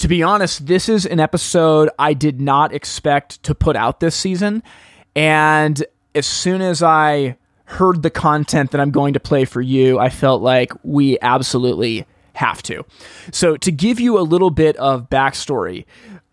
to be honest, this is an episode I did not expect to put out this season. And as soon as I heard the content that I'm going to play for you, I felt like we absolutely have to. So, to give you a little bit of backstory,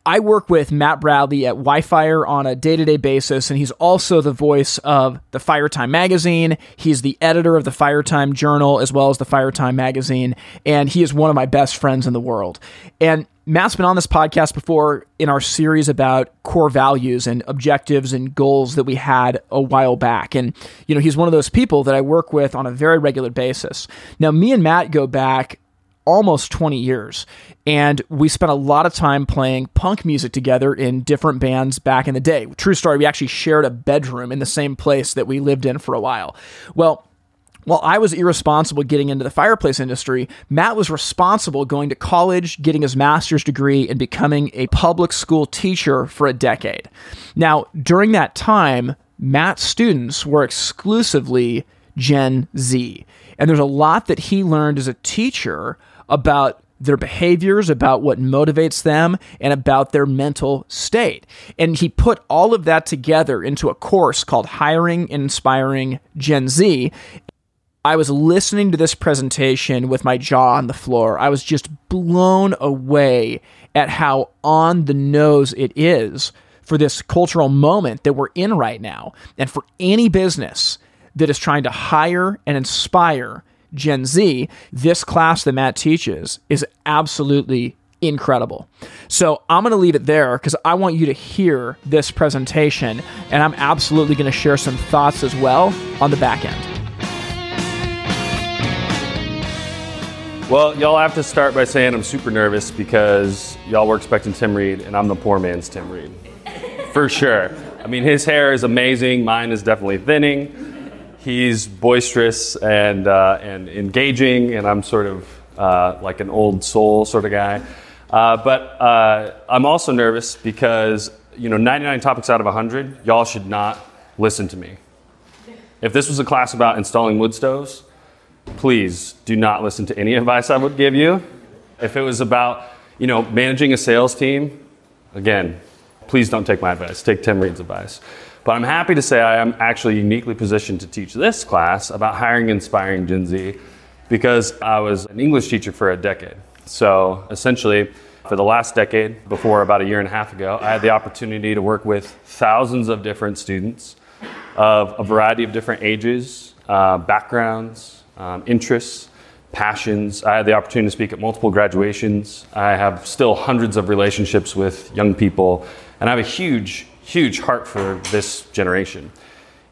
I work with Matt Bradley at WhyFire on a day-to-day basis, and he's also the voice of the Firetime magazine. He's the editor of the Firetime Journal as well as the Firetime magazine, and he is one of my best friends in the world. And Matt's been on this podcast before in our series about core values and objectives and goals that we had a while back. And, you know, he's one of those people that I work with on a very regular basis. Now, me and Matt go back almost 20 years. And we spent a lot of time playing punk music together in different bands back in the day. True story, we actually shared a bedroom in the same place that we lived in for a while. Well, while I was irresponsible getting into the fireplace industry, Matt was responsible going to college, getting his master's degree, and becoming a public school teacher for a decade. Now, during that time, Matt's students were exclusively Gen Z. And there's a lot that he learned as a teacher about their behaviors, about what motivates them, and about their mental state. And he put all of that together into a course called Hiring and Inspiring Gen Z. I was listening to this presentation with my jaw on the floor. I was just blown away at how on the nose it is for this cultural moment that we're in right now. And for any business that is trying to hire and inspire Gen Z, this class that Matt teaches is absolutely incredible. So I'm going to leave it there because I want you to hear this presentation, and I'm absolutely going to share some thoughts as well on the back end. Well, y'all have to start by saying I'm super nervous because y'all were expecting Tim Reed, and I'm the poor man's Tim Reed. For sure. I mean, his hair is amazing, mine is definitely thinning he's boisterous and uh, and engaging, and I'm sort of uh, like an old soul sort of guy. Uh, but uh, I'm also nervous because you know 99 topics out of 100, y'all should not listen to me. If this was a class about installing wood stoves, please do not listen to any advice I would give you. If it was about you know managing a sales team, again, please don't take my advice. Take Tim Reed's advice. But I'm happy to say I am actually uniquely positioned to teach this class about hiring inspiring Gen Z because I was an English teacher for a decade. So essentially, for the last decade, before about a year and a half ago, I had the opportunity to work with thousands of different students of a variety of different ages, uh, backgrounds, um, interests, passions. I had the opportunity to speak at multiple graduations. I have still hundreds of relationships with young people, and I have a huge huge heart for this generation.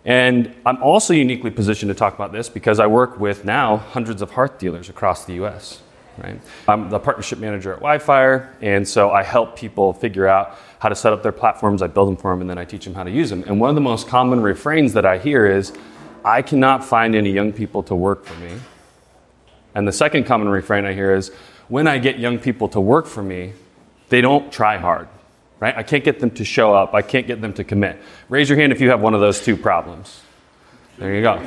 And I'm also uniquely positioned to talk about this because I work with now hundreds of hearth dealers across the US. Right? I'm the partnership manager at WhyFire, and so I help people figure out how to set up their platforms. I build them for them, and then I teach them how to use them. And one of the most common refrains that I hear is, "I cannot find any young people to work for me." And the second common refrain I hear is, "When I get young people to work for me, they don't try hard right? I can't get them to show up. I can't get them to commit. Raise your hand if you have one of those two problems. There you go,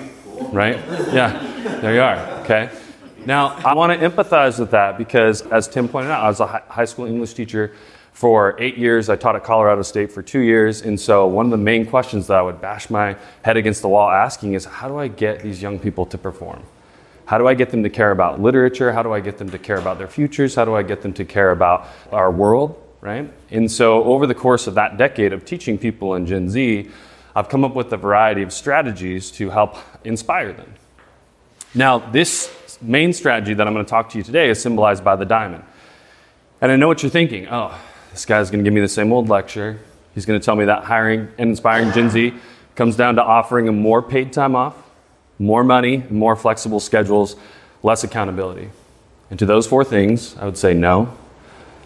right? Yeah, there you are, okay? Now, I want to empathize with that because, as Tim pointed out, I was a high school English teacher for eight years. I taught at Colorado State for two years. And so, one of the main questions that I would bash my head against the wall asking is how do I get these young people to perform? How do I get them to care about literature? How do I get them to care about their futures? How do I get them to care about our world? right? And so, over the course of that decade of teaching people in Gen Z, I've come up with a variety of strategies to help inspire them. Now, this main strategy that I'm going to talk to you today is symbolized by the diamond. And I know what you're thinking oh, this guy's going to give me the same old lecture. He's going to tell me that hiring and inspiring Gen Z comes down to offering them more paid time off, more money, more flexible schedules, less accountability. And to those four things, I would say no,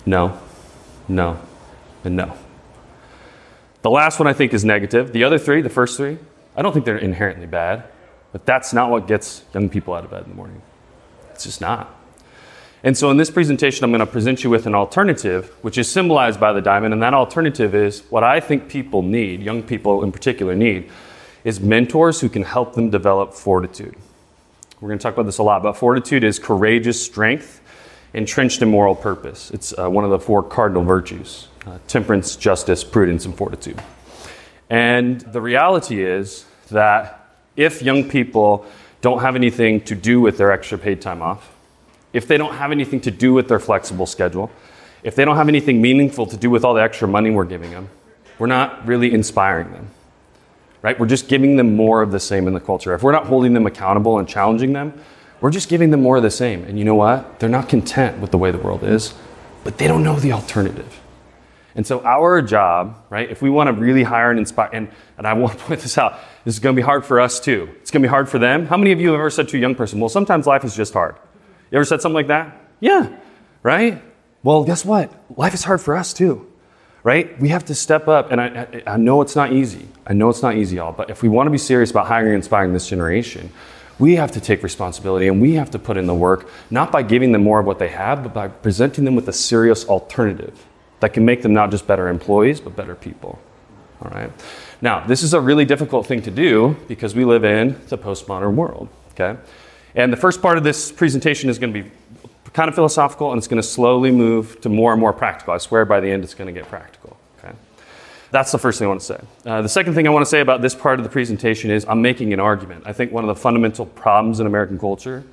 no, no, and no. The last one I think is negative. The other three, the first three, I don't think they're inherently bad, but that's not what gets young people out of bed in the morning. It's just not. And so in this presentation, I'm going to present you with an alternative, which is symbolized by the diamond. And that alternative is what I think people need, young people in particular need, is mentors who can help them develop fortitude. We're going to talk about this a lot, but fortitude is courageous strength entrenched in moral purpose. It's uh, one of the four cardinal virtues uh, temperance, justice, prudence, and fortitude. And the reality is that if young people don't have anything to do with their extra paid time off, if they don't have anything to do with their flexible schedule, if they don't have anything meaningful to do with all the extra money we're giving them, we're not really inspiring them. Right? We're just giving them more of the same in the culture. If we're not holding them accountable and challenging them, we're just giving them more of the same. And you know what? They're not content with the way the world is, but they don't know the alternative. And so our job, right, if we want to really hire and inspire, and, and I want to point this out, this is going to be hard for us too. It's going to be hard for them. How many of you have ever said to a young person, well, sometimes life is just hard? You ever said something like that? Yeah, right? Well, guess what? Life is hard for us too, right? We have to step up, and I, I, I know it's not easy. I know it's not easy, y'all, but if we want to be serious about hiring and inspiring this generation, we have to take responsibility and we have to put in the work, not by giving them more of what they have, but by presenting them with a serious alternative that can make them not just better employees, but better people. All right? Now, this is a really difficult thing to do because we live in the postmodern world, okay? And the first part of this presentation is going to be kind of philosophical and it's going to slowly move to more and more practical. I swear by the end it's going to get practical. Okay? That's the first thing I want to say. Uh, the second thing I want to say about this part of the presentation is I'm making an argument. I think one of the fundamental problems in American culture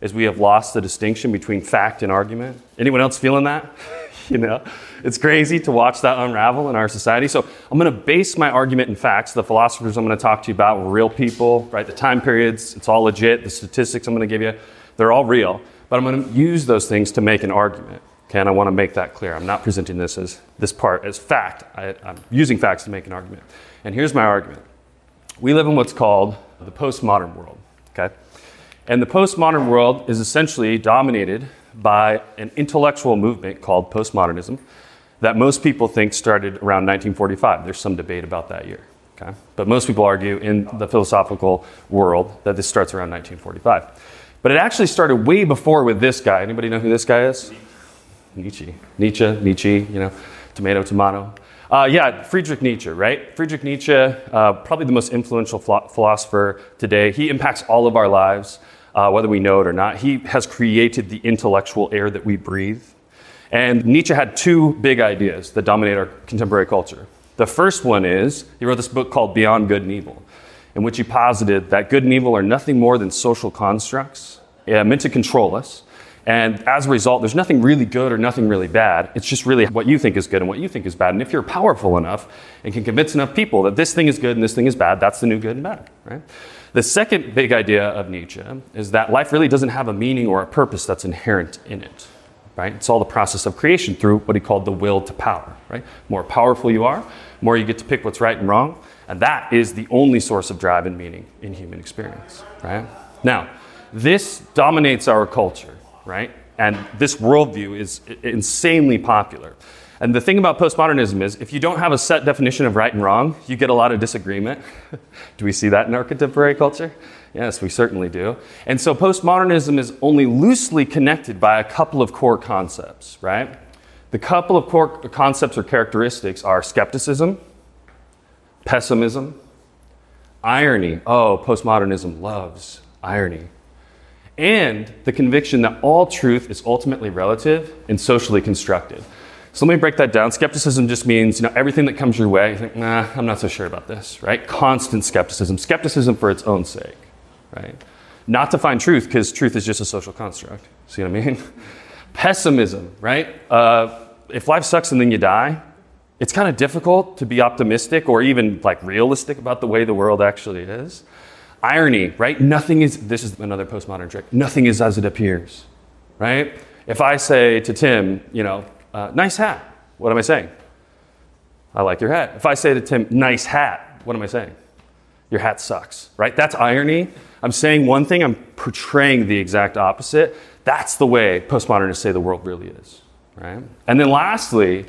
is we have lost the distinction between fact and argument. Anyone else feeling that? you know, it's crazy to watch that unravel in our society. So I'm going to base my argument in facts. The philosophers I'm going to talk to you about were real people, right? The time periods, it's all legit. The statistics I'm going to give you, they're all real. But I'm going to use those things to make an argument. Okay, and I want to make that clear. I'm not presenting this as this part as fact. I, I'm using facts to make an argument. And here's my argument. We live in what's called the postmodern world. Okay? And the postmodern world is essentially dominated by an intellectual movement called postmodernism that most people think started around 1945. There's some debate about that year. Okay? But most people argue in the philosophical world that this starts around 1945. But it actually started way before with this guy. Anybody know who this guy is? Nietzsche. Nietzsche, Nietzsche, you know, tomato, tomato. Uh, yeah, Friedrich Nietzsche, right? Friedrich Nietzsche, uh, probably the most influential philosopher today. He impacts all of our lives uh, whether we know it or not. He has created the intellectual air that we breathe. And Nietzsche had two big ideas that dominate our contemporary culture. The first one is he wrote this book called Beyond Good and Evil, in which he posited that good and evil are nothing more than social constructs uh, meant to control us. And as a result, there's nothing really good or nothing really bad. It's just really what you think is good and what you think is bad. And if you're powerful enough and can convince enough people that this thing is good and this thing is bad, that's the new good and bad, right? The second big idea of Nietzsche is that life really doesn't have a meaning or a purpose that's inherent in it. Right? It's all the process of creation through what he called the will to power. Right? More powerful you are, more you get to pick what's right and wrong, and that is the only source of drive and meaning in human experience. Right? Now, this dominates our culture, right? And this worldview is insanely popular. And the thing about postmodernism is if you don't have a set definition of right and wrong, you get a lot of disagreement. do we see that in our contemporary culture? Yes, we certainly do. And so postmodernism is only loosely connected by a couple of core concepts, right? The couple of core concepts or characteristics are skepticism, pessimism, irony. Oh, postmodernism loves irony. And the conviction that all truth is ultimately relative and socially constructed. So let me break that down. Skepticism just means, you know, everything that comes your way, you think, nah, I'm not so sure about this, right? Constant skepticism. Skepticism for its own sake, right? Not to find truth, because truth is just a social construct. See what I mean? Pessimism, right? Uh, if life sucks and then you die, it's kind of difficult to be optimistic or even like realistic about the way the world actually is. Irony, right? Nothing is, this is another postmodern trick, nothing is as it appears, right? If I say to Tim, you know, uh, nice hat. What am I saying? I like your hat. If I say to Tim, nice hat, what am I saying? Your hat sucks, right? That's irony. I'm saying one thing, I'm portraying the exact opposite. That's the way postmodernists say the world really is, right? And then lastly,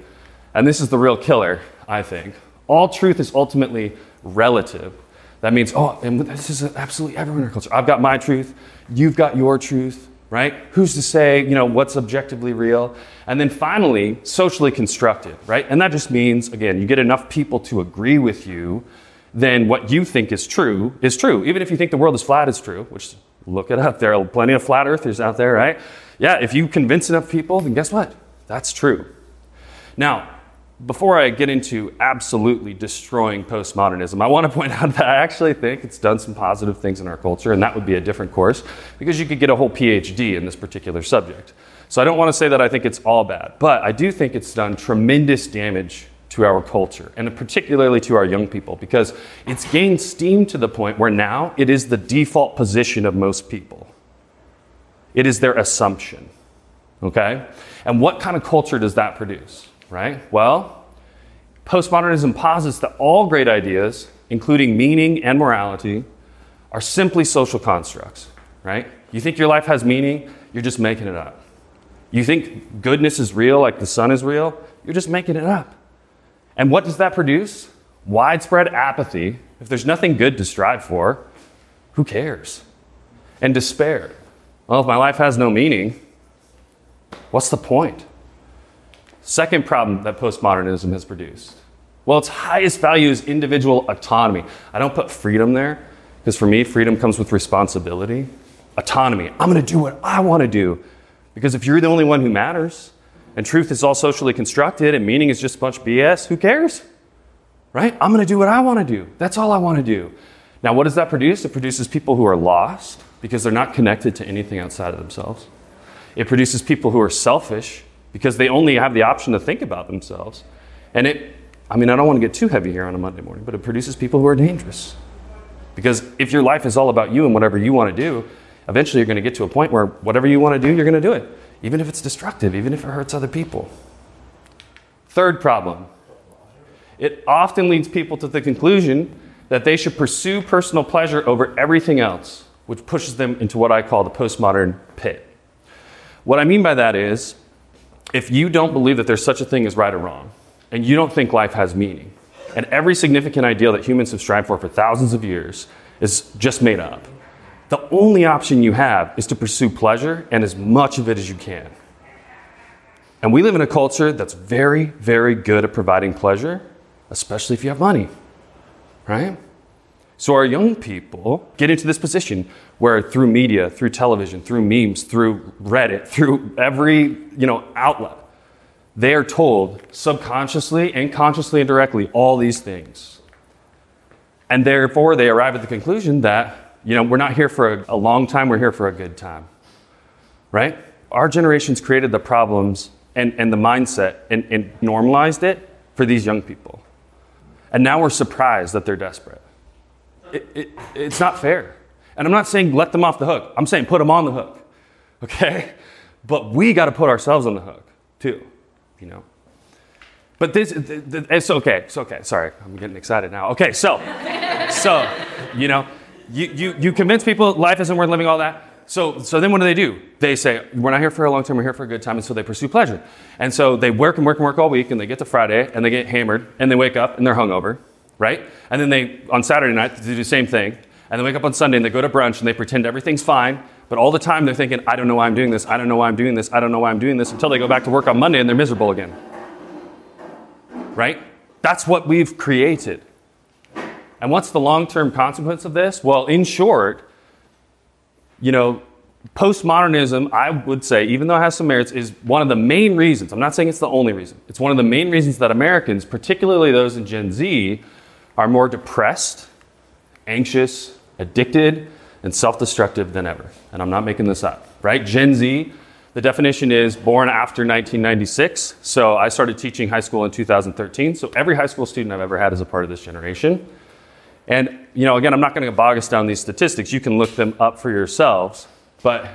and this is the real killer, I think, All truth is ultimately relative. That means, oh, and this is absolutely everyone in our culture. I've got my truth, you've got your truth, right? Who's to say, you know, what's objectively real? And then finally, socially constructed, right? And that just means, again, you get enough people to agree with you, then what you think is true is true. Even if you think the world is flat is true, which look it up. There are plenty of flat earthers out there, right? Yeah, if you convince enough people, then guess what? That's true. Now, before I get into absolutely destroying postmodernism, I want to point out that I actually think it's done some positive things in our culture, and that would be a different course because you could get a whole PhD in this particular subject. So I don't want to say that I think it's all bad, but I do think it's done tremendous damage to our culture, and particularly to our young people, because it's gained steam to the point where now it is the default position of most people. It is their assumption. Okay? And what kind of culture does that produce? Right? Well, postmodernism posits that all great ideas, including meaning and morality, are simply social constructs. Right? You think your life has meaning, you're just making it up. You think goodness is real, like the sun is real, you're just making it up. And what does that produce? Widespread apathy. If there's nothing good to strive for, who cares? And despair. Well, if my life has no meaning, what's the point? Second problem that postmodernism has produced. Well, its highest value is individual autonomy. I don't put freedom there because for me, freedom comes with responsibility. Autonomy. I'm going to do what I want to do because if you're the only one who matters, and truth is all socially constructed and meaning is just a bunch of BS, who cares? Right? I'm going to do what I want to do. That's all I want to do. Now, what does that produce? It produces people who are lost because they're not connected to anything outside of themselves. It produces people who are selfish because they only have the option to think about themselves. And it, I mean, I don't want to get too heavy here on a Monday morning, but it produces people who are dangerous. Because if your life is all about you and whatever you want to do, eventually you're going to get to a point where whatever you want to do, you're going to do it even if it's destructive, even if it hurts other people. Third problem it often leads people to the conclusion that they should pursue personal pleasure over everything else, which pushes them into what I call the postmodern pit. What I mean by that is, if you don't believe that there's such a thing as right or wrong, and you don't think life has meaning, and every significant ideal that humans have strived for for thousands of years is just made up, the only option you have is to pursue pleasure and as much of it as you can. And we live in a culture that's very, very good at providing pleasure, especially if you have money, right? So our young people get into this position where through media, through television, through memes, through Reddit, through every, you know, outlet, they are told subconsciously and consciously and directly all these things. And therefore they arrive at the conclusion that you know, we're not here for a, a long time, we're here for a good time. Right? Our generation's created the problems and, and the mindset and, and normalized it for these young people. And now we're surprised that they're desperate. It, it, it's not fair. And I'm not saying let them off the hook. I'm saying put them on the hook. Okay? But we got to put ourselves on the hook too, you know. But this, it's okay. It's okay. Sorry, I'm getting excited now. Okay, so, so, you know, you, you, you convince people life isn't worth living, all that. So, so then what do they do? They say, we're not here for a long time, we're here for a good time, and so they pursue pleasure. And so they work and work and work all week, and they get to Friday, and they get hammered, and they wake up, and they're hungover, right? And then they, on Saturday night, they do the same thing, and they wake up on Sunday, and they go to brunch, and they pretend everything's fine, but all the time they're thinking, I don't know why I'm doing this, I don't know why I'm doing this, I don't know why I'm doing this, until they go back to work on Monday, and they're miserable again. Right? That's what we've created. And what's the long term consequence of this? Well, in short, you know, postmodernism, I would say, even though it has some merits, is one of the main reasons. I'm not saying it's the only reason. It's one of the main reasons that Americans, particularly those in Gen Z, are more depressed, anxious, addicted, and self destructive than ever. And I'm not making this up, right? Gen Z, the definition is born after 1996. So I started teaching high school in 2013. So every high school student I've ever had is a part of this generation. And, you know, again, I'm not going to bog us down these statistics. You can look them up for yourselves. But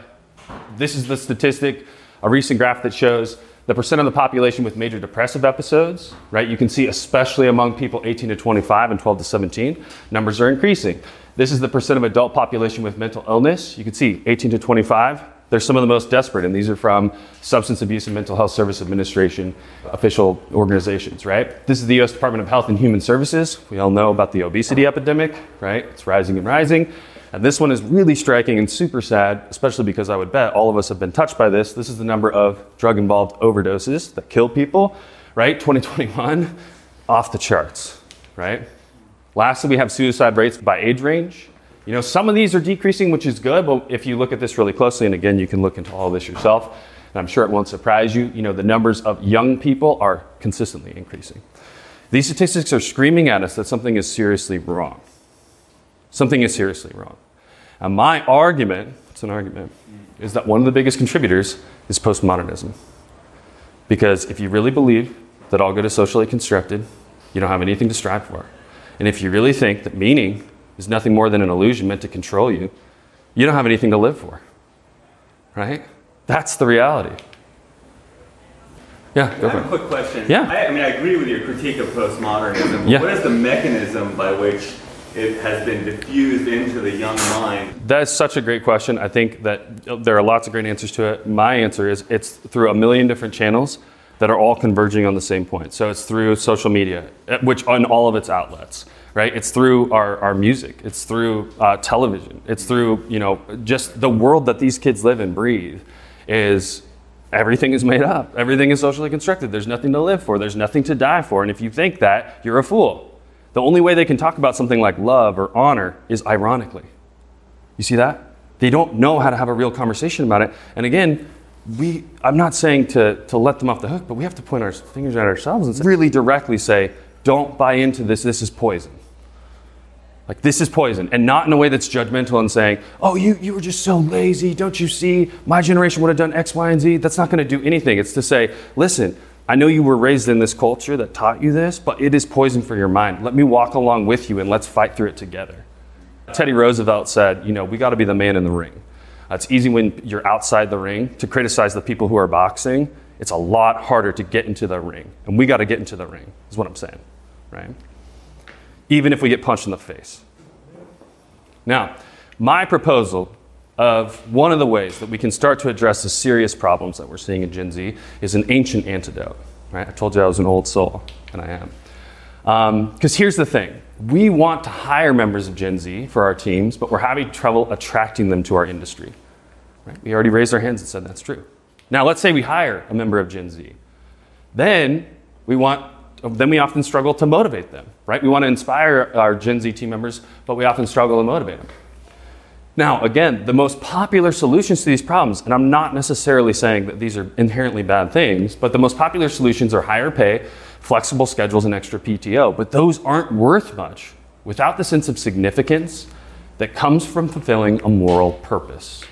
this is the statistic, a recent graph that shows the percent of the population with major depressive episodes, right? You can see, especially among people 18 to 25 and 12 to 17, numbers are increasing. This is the percent of adult population with mental illness. You can see 18 to 25, They're some of the most desperate, and these are from Substance Abuse and Mental Health Service Administration official organizations, right? This is the US Department of Health and Human Services. We all know about the obesity epidemic, right? It's rising and rising. And this one is really striking and super sad, especially because I would bet all of us have been touched by this. This is the number of drug involved overdoses that kill people, right? 2021, off the charts, right? Lastly, we have suicide rates by age range. You know, some of these are decreasing, which is good, but if you look at this really closely, and again, you can look into all this yourself, and I'm sure it won't surprise you, you know, the numbers of young people are consistently increasing. These statistics are screaming at us that something is seriously wrong. Something is seriously wrong. And my argument, it's an argument, is that one of the biggest contributors is postmodernism. Because if you really believe that all good is socially constructed, you don't have anything to strive for. And if you really think that meaning is nothing more than an illusion meant to control you, you don't have anything to live for. Right? That's the reality. Yeah, go I have a quick question. Yeah. I, I, mean, I agree with your critique of postmodernism. Yeah. What is the mechanism by which it has been diffused into the young mind? That's such a great question. I think that there are lots of great answers to it. My answer is it's through a million different channels that are all converging on the same point. So it's through social media, which on all of its outlets right? It's through our, our music. It's through uh, television. It's through, you know, just the world that these kids live and breathe is everything is made up. Everything is socially constructed. There's nothing to live for. There's nothing to die for. And if you think that, you're a fool. The only way they can talk about something like love or honor is ironically. You see that? They don't know how to have a real conversation about it. And again, we, I'm not saying to, to let them off the hook, but we have to point our fingers at ourselves and really directly say, don't buy into this, this is poison. Like, this is poison. And not in a way that's judgmental and saying, oh, you, you were just so lazy. Don't you see? My generation would have done X, Y, and Z. That's not going to do anything. It's to say, listen, I know you were raised in this culture that taught you this, but it is poison for your mind. Let me walk along with you and let's fight through it together. Teddy Roosevelt said, you know, we got to be the man in the ring. it's easy when you're outside the ring to criticize the people who are boxing. It's a lot harder to get into the ring. And we got to get into the ring, is what I'm saying, right? even if we get punched in the face. Now, my proposal of one of the ways that we can start to address the serious problems that we're seeing in Gen Z is an ancient antidote. Right? I told you I was an old soul, and I am. Because um, here's the thing we want to hire members of Gen Z for our teams, but we're having trouble attracting them to our industry. Right? We already raised our hands and said that's true. Now, let's say we hire a member of Gen Z. Then we want then we often struggle to motivate them, right? We want to inspire our Gen Z team members, but we often struggle to motivate them. Now, again, the most popular solutions to these problems, and I'm not necessarily saying that these are inherently bad things, but the most popular solutions are higher pay, flexible schedules, and extra PTO. But those aren't worth much without the sense of significance that comes from fulfilling a moral purpose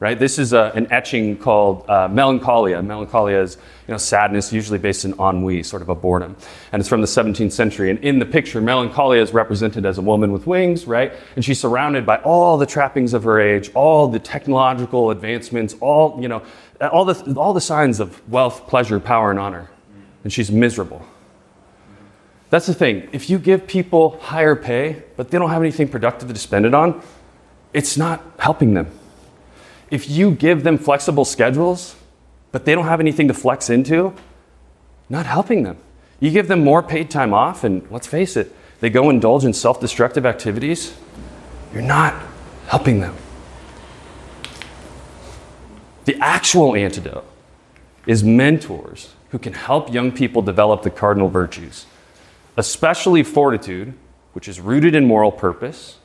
right? This is a, an etching called uh, Melancholia. Melancholia is you know, sadness, usually based in ennui, sort of a boredom. And it's from the 17th century. And in the picture, Melancholia is represented as a woman with wings, right? And she's surrounded by all the trappings of her age, all the technological advancements, all, you know, all the, all the signs of wealth, pleasure, power, and honor. And she's miserable. That's the thing. If you give people higher pay, but they don't have anything productive to spend it on, it's not helping them if you give them flexible schedules, but they don't have anything to flex into, not helping them. You give them more paid time off, and let's face it, they go indulge in self destructive activities, you're not helping them. The actual antidote is mentors who can help young people develop the cardinal virtues, especially fortitude, which is rooted in moral purpose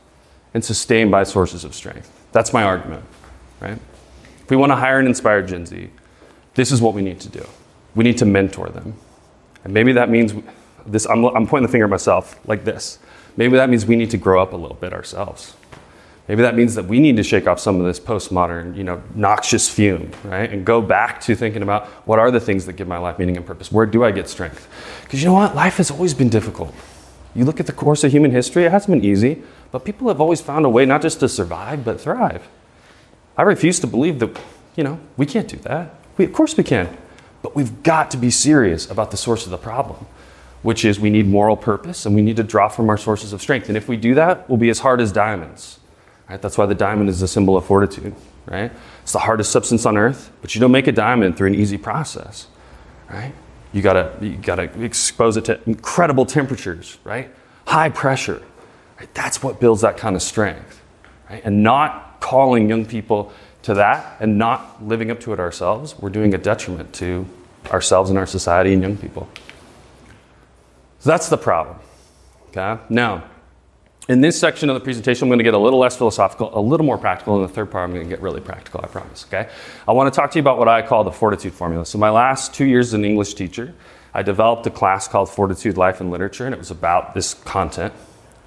and sustained by sources of strength. That's my argument right? If we want to hire and inspire Gen Z, this is what we need to do. We need to mentor them. And maybe that means this, I'm, I'm pointing the finger at myself like this. Maybe that means we need to grow up a little bit ourselves. Maybe that means that we need to shake off some of this postmodern, you know, noxious fume, right? And go back to thinking about what are the things that give my life meaning and purpose? Where do I get strength? Because you know what? Life has always been difficult. You look at the course of human history, it hasn't been easy, but people have always found a way not just to survive, but thrive. I refuse to believe that, you know, we can't do that. We, of course we can. But we've got to be serious about the source of the problem, which is we need moral purpose and we need to draw from our sources of strength. And if we do that, we'll be as hard as diamonds. Right? That's why the diamond is a symbol of fortitude. right? It's the hardest substance on earth, but you don't make a diamond through an easy process, right? You gotta, you gotta expose it to incredible temperatures, right? High pressure. Right? That's what builds that kind of strength, right? And not calling young people to that and not living up to it ourselves, we're doing a detriment to ourselves and our society and young people. So that's the problem. Okay? Now, in this section of the presentation, I'm going to get a little less philosophical, a little more practical. In the third part, I'm going to get really practical, I promise. Okay? I want to talk to you about what I call the fortitude formula. So, my last two years as an English teacher, I developed a class called Fortitude Life and Literature, and it was about this content.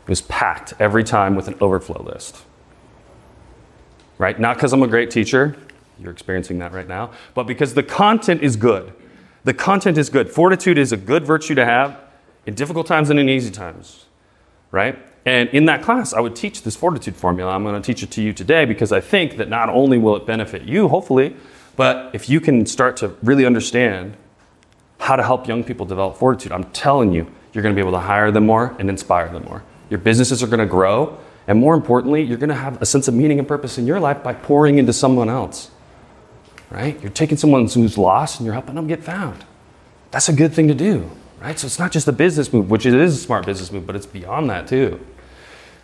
It was packed every time with an overflow list. Right? Not because I'm a great teacher, you're experiencing that right now, but because the content is good. The content is good. Fortitude is a good virtue to have in difficult times and in easy times. Right? And in that class, I would teach this fortitude formula. I'm going to teach it to you today because I think that not only will it benefit you, hopefully, but if you can start to really understand how to help young people develop fortitude, I'm telling you, you're going to be able to hire them more and inspire them more. Your businesses are going to grow, and more importantly, you're going to have a sense of meaning and purpose in your life by pouring into someone else. Right? You're taking someone who's lost and you're helping them get found. That's a good thing to do, right? So it's not just a business move, which it is a smart business move, but it's beyond that too.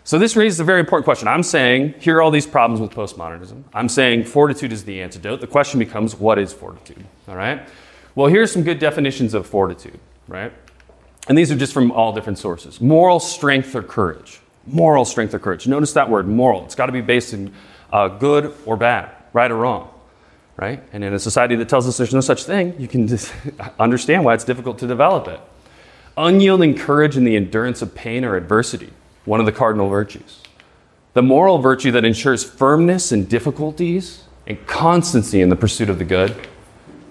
So this raises a very important question. I'm saying here are all these problems with postmodernism. I'm saying fortitude is the antidote. The question becomes what is fortitude? All right? Well, here's some good definitions of fortitude, right? And these are just from all different sources. Moral strength or courage. Moral strength or courage. Notice that word, moral. It's got to be based in uh, good or bad, right or wrong, right? And in a society that tells us there's no such thing, you can just understand why it's difficult to develop it. Unyielding courage in the endurance of pain or adversity one of the cardinal virtues. The moral virtue that ensures firmness in difficulties and constancy in the pursuit of the good,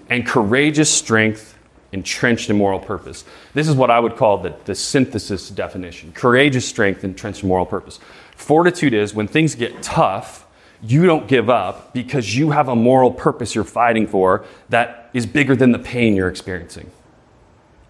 and courageous strength entrenched in moral purpose. This is what I would call the, the synthesis definition courageous strength entrenched in moral purpose. Fortitude is when things get tough, you don't give up because you have a moral purpose you're fighting for that is bigger than the pain you're experiencing.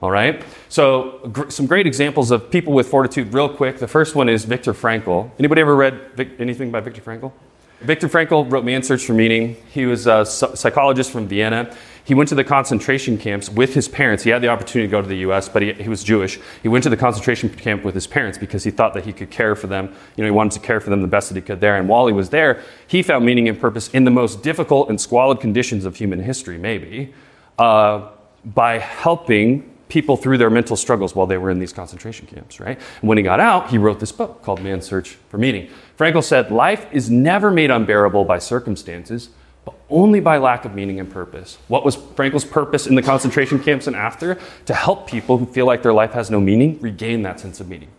All right? So, gr- some great examples of people with fortitude, real quick. The first one is Viktor Frankl. Anybody ever read Vic- anything by Viktor Frankl? Viktor Frankl wrote Man's Search for Meaning. He was a psychologist from Vienna. He went to the concentration camps with his parents. He had the opportunity to go to the US, but he, he, was Jewish. He went to the concentration camp with his parents because he thought that he could care for them. You know, he wanted to care for them the best that he could there. And while he was there, he found meaning and purpose in the most difficult and squalid conditions of human history, maybe, uh, by helping people through their mental struggles while they were in these concentration camps, right? And when he got out, he wrote this book called Man's Search for Meaning. Frankl said, Life is never made unbearable by circumstances, but only by lack of meaning and purpose. What was Frankl's purpose in the concentration camps and after? To help people who feel like their life has no meaning regain that sense of meaning.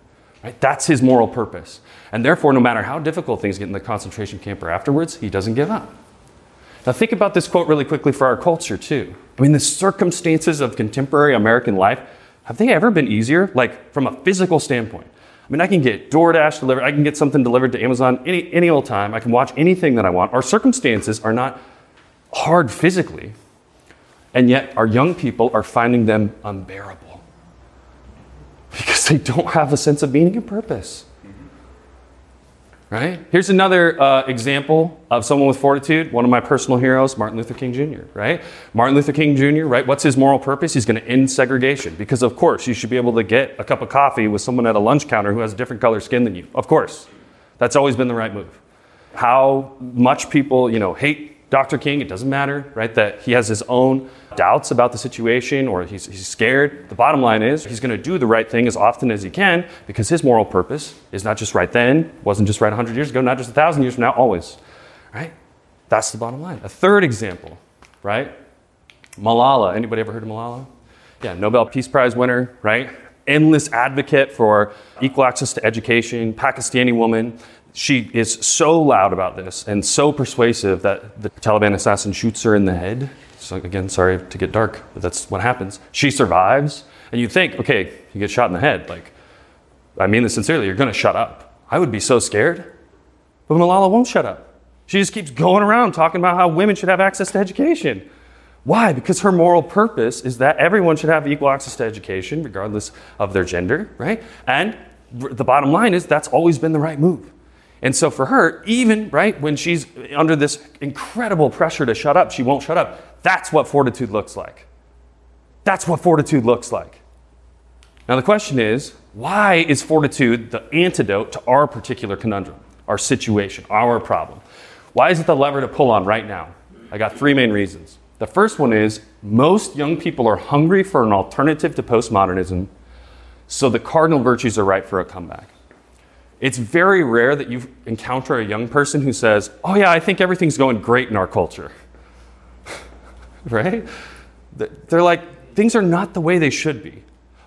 Right? That's his moral purpose. And therefore, no matter how difficult things get in the concentration camp or afterwards, he doesn't give up. Now, think about this quote really quickly for our culture, too. I mean, the circumstances of contemporary American life, have they ever been easier? Like, from a physical standpoint. I mean, I can get DoorDash delivered, I can get something delivered to Amazon any, any old time, I can watch anything that I want. Our circumstances are not hard physically, and yet our young people are finding them unbearable because they don't have a sense of meaning and purpose. Right? Here's another uh, example of someone with fortitude. One of my personal heroes, Martin Luther King Jr. Right? Martin Luther King Jr. Right? What's his moral purpose? He's going to end segregation because, of course, you should be able to get a cup of coffee with someone at a lunch counter who has a different color skin than you. Of course, that's always been the right move. How much people, you know, hate Dr. King, it doesn't matter, right? That he has his own doubts about the situation or he's, he's scared. The bottom line is he's going to do the right thing as often as he can because his moral purpose is not just right then, wasn't just right 100 years ago, not just 1,000 years from now, always, right? That's the bottom line. A third example, right? Malala. Anybody ever heard of Malala? Yeah, Nobel Peace Prize winner, right? Endless advocate for equal access to education, Pakistani woman she is so loud about this and so persuasive that the Taliban assassin shoots her in the head. So again, sorry to get dark, but that's what happens. She survives, and you think, okay, you get shot in the head. Like, I mean this sincerely. You're going to shut up. I would be so scared, but Malala won't shut up. She just keeps going around talking about how women should have access to education. Why? Because her moral purpose is that everyone should have equal access to education, regardless of their gender, right? And the bottom line is that's always been the right move. And so for her, even, right, when she's under this incredible pressure to shut up, she won't shut up. That's what fortitude looks like. That's what fortitude looks like. Now, the question is why is fortitude the antidote to our particular conundrum, our situation, our problem? Why is it the lever to pull on right now? I got three main reasons. The first one is most young people are hungry for an alternative to postmodernism, so the cardinal virtues are right for a comeback. It's very rare that you encounter a young person who says, Oh, yeah, I think everything's going great in our culture. right? They're like, things are not the way they should be.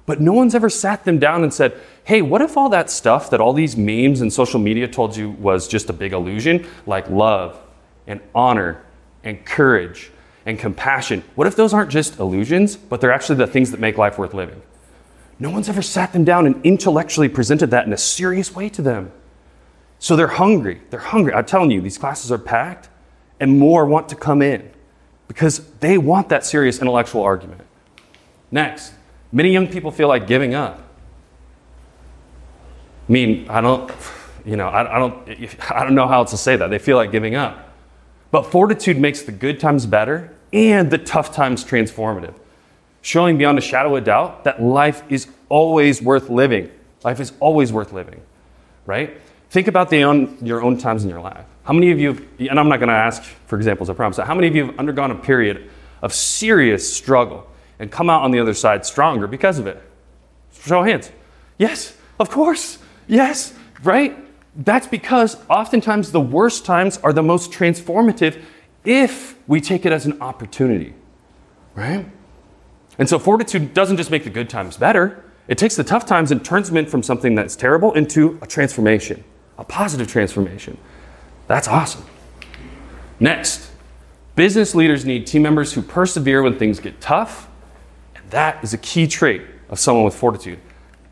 But no one's ever sat them down and said, hey, what if all that stuff that all these memes and social media told you was just a big illusion, like love and honor and courage and compassion, what if those aren't just illusions, but they're actually the things that make life worth living? No one's ever sat them down and intellectually presented that in a serious way to them. So they're hungry. They're hungry. I'm telling you, these classes are packed, and more want to come in because they want that serious intellectual argument. Next, many young people feel like giving up. I mean, I don't, you know, I, I, don't, I don't know how else to say that. They feel like giving up. But fortitude makes the good times better and the tough times transformative, showing beyond a shadow of doubt that life is always worth living. Life is always worth living, right? Think about own, your own times in your life. How many of you, have, and I'm not going to ask for examples, I promise, how many of you have undergone a period of serious struggle and come out on the other side stronger because of it? Show of hands. Yes, of course. Yes, right? That's because oftentimes the worst times are the most transformative if we take it as an opportunity, right? And so fortitude doesn't just make the good times better, it takes the tough times and turns them from something that's terrible into a transformation, a positive transformation. That's awesome. Next, business leaders need team members who persevere when things get tough, and that is a key trait of someone with fortitude.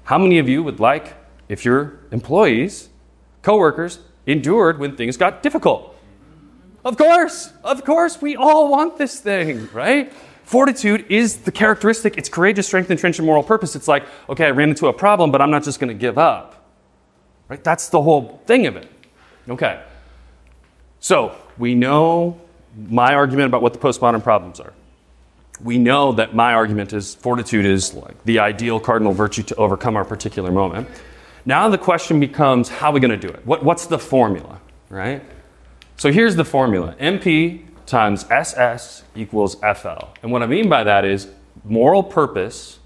How many of you would like if your employees, coworkers, endured when things got difficult? Of course, of course, we all want this thing, right? Fortitude is the characteristic, it's courageous strength, entrenched in moral purpose. It's like, okay, I ran into a problem, but I'm not just going to give up. Right? That's the whole thing of it. Okay. So, we know my argument about what the postmodern problems are. We know that my argument is fortitude is like the ideal cardinal virtue to overcome our particular moment. Now the question becomes how are we going to do it? What, what's the formula, right? So here's the formula MP times SS equals FL. And what I mean by that is moral purpose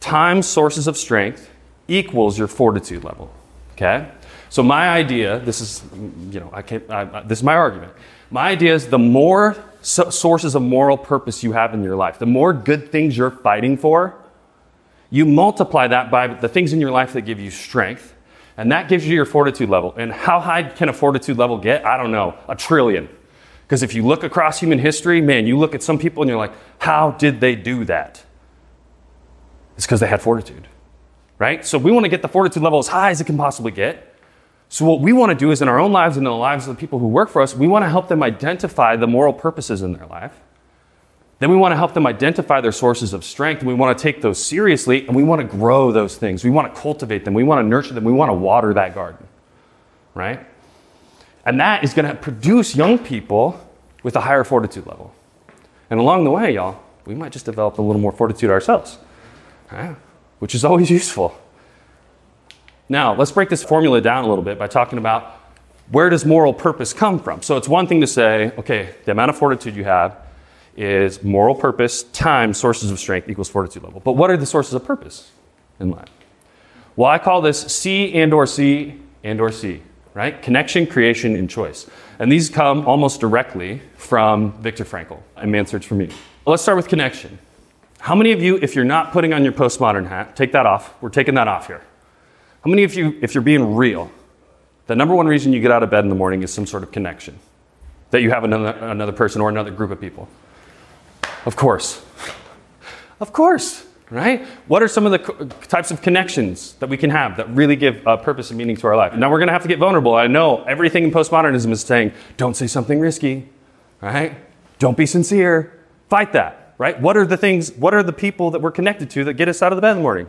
times sources of strength equals your fortitude level. Okay? So my idea, this is, you know, I can't, I, this is my argument. My idea is the more so sources of moral purpose you have in your life, the more good things you're fighting for, you multiply that by the things in your life that give you strength, and that gives you your fortitude level. And how high can a fortitude level get? I don't know, a trillion. Because if you look across human history, man, you look at some people and you're like, how did they do that? It's because they had fortitude, right? So we want to get the fortitude level as high as it can possibly get. So what we want to do is in our own lives and in the lives of the people who work for us, we want to help them identify the moral purposes in their life. Then we want to help them identify their sources of strength, and we want to take those seriously, and we want to grow those things. We want to cultivate them. We want to nurture them. We want to water that garden, right? And that is going to produce young people with a higher fortitude level. And along the way, y'all, we might just develop a little more fortitude ourselves, right? which is always useful. Now, let's break this formula down a little bit by talking about where does moral purpose come from? So it's one thing to say, okay, the amount of fortitude you have is moral purpose times sources of strength equals fortitude level. But what are the sources of purpose in life? Well, I call this C and or C and or C right? Connection, creation, and choice. And these come almost directly from Viktor Frankl and Man's Search for Meaning. Let's start with connection. How many of you, if you're not putting on your postmodern hat, take that off? We're taking that off here. How many of you, if you're being real, the number one reason you get out of bed in the morning is some sort of connection? That you have another, another person or another group of people? Of course. Of course right? What are some of the co- types of connections that we can have that really give uh, purpose and meaning to our life? Now we're going to have to get vulnerable. I know everything in postmodernism is saying, don't say something risky, right? Don't be sincere. Fight that, right? What are the things, what are the people that we're connected to that get us out of the bed in the morning?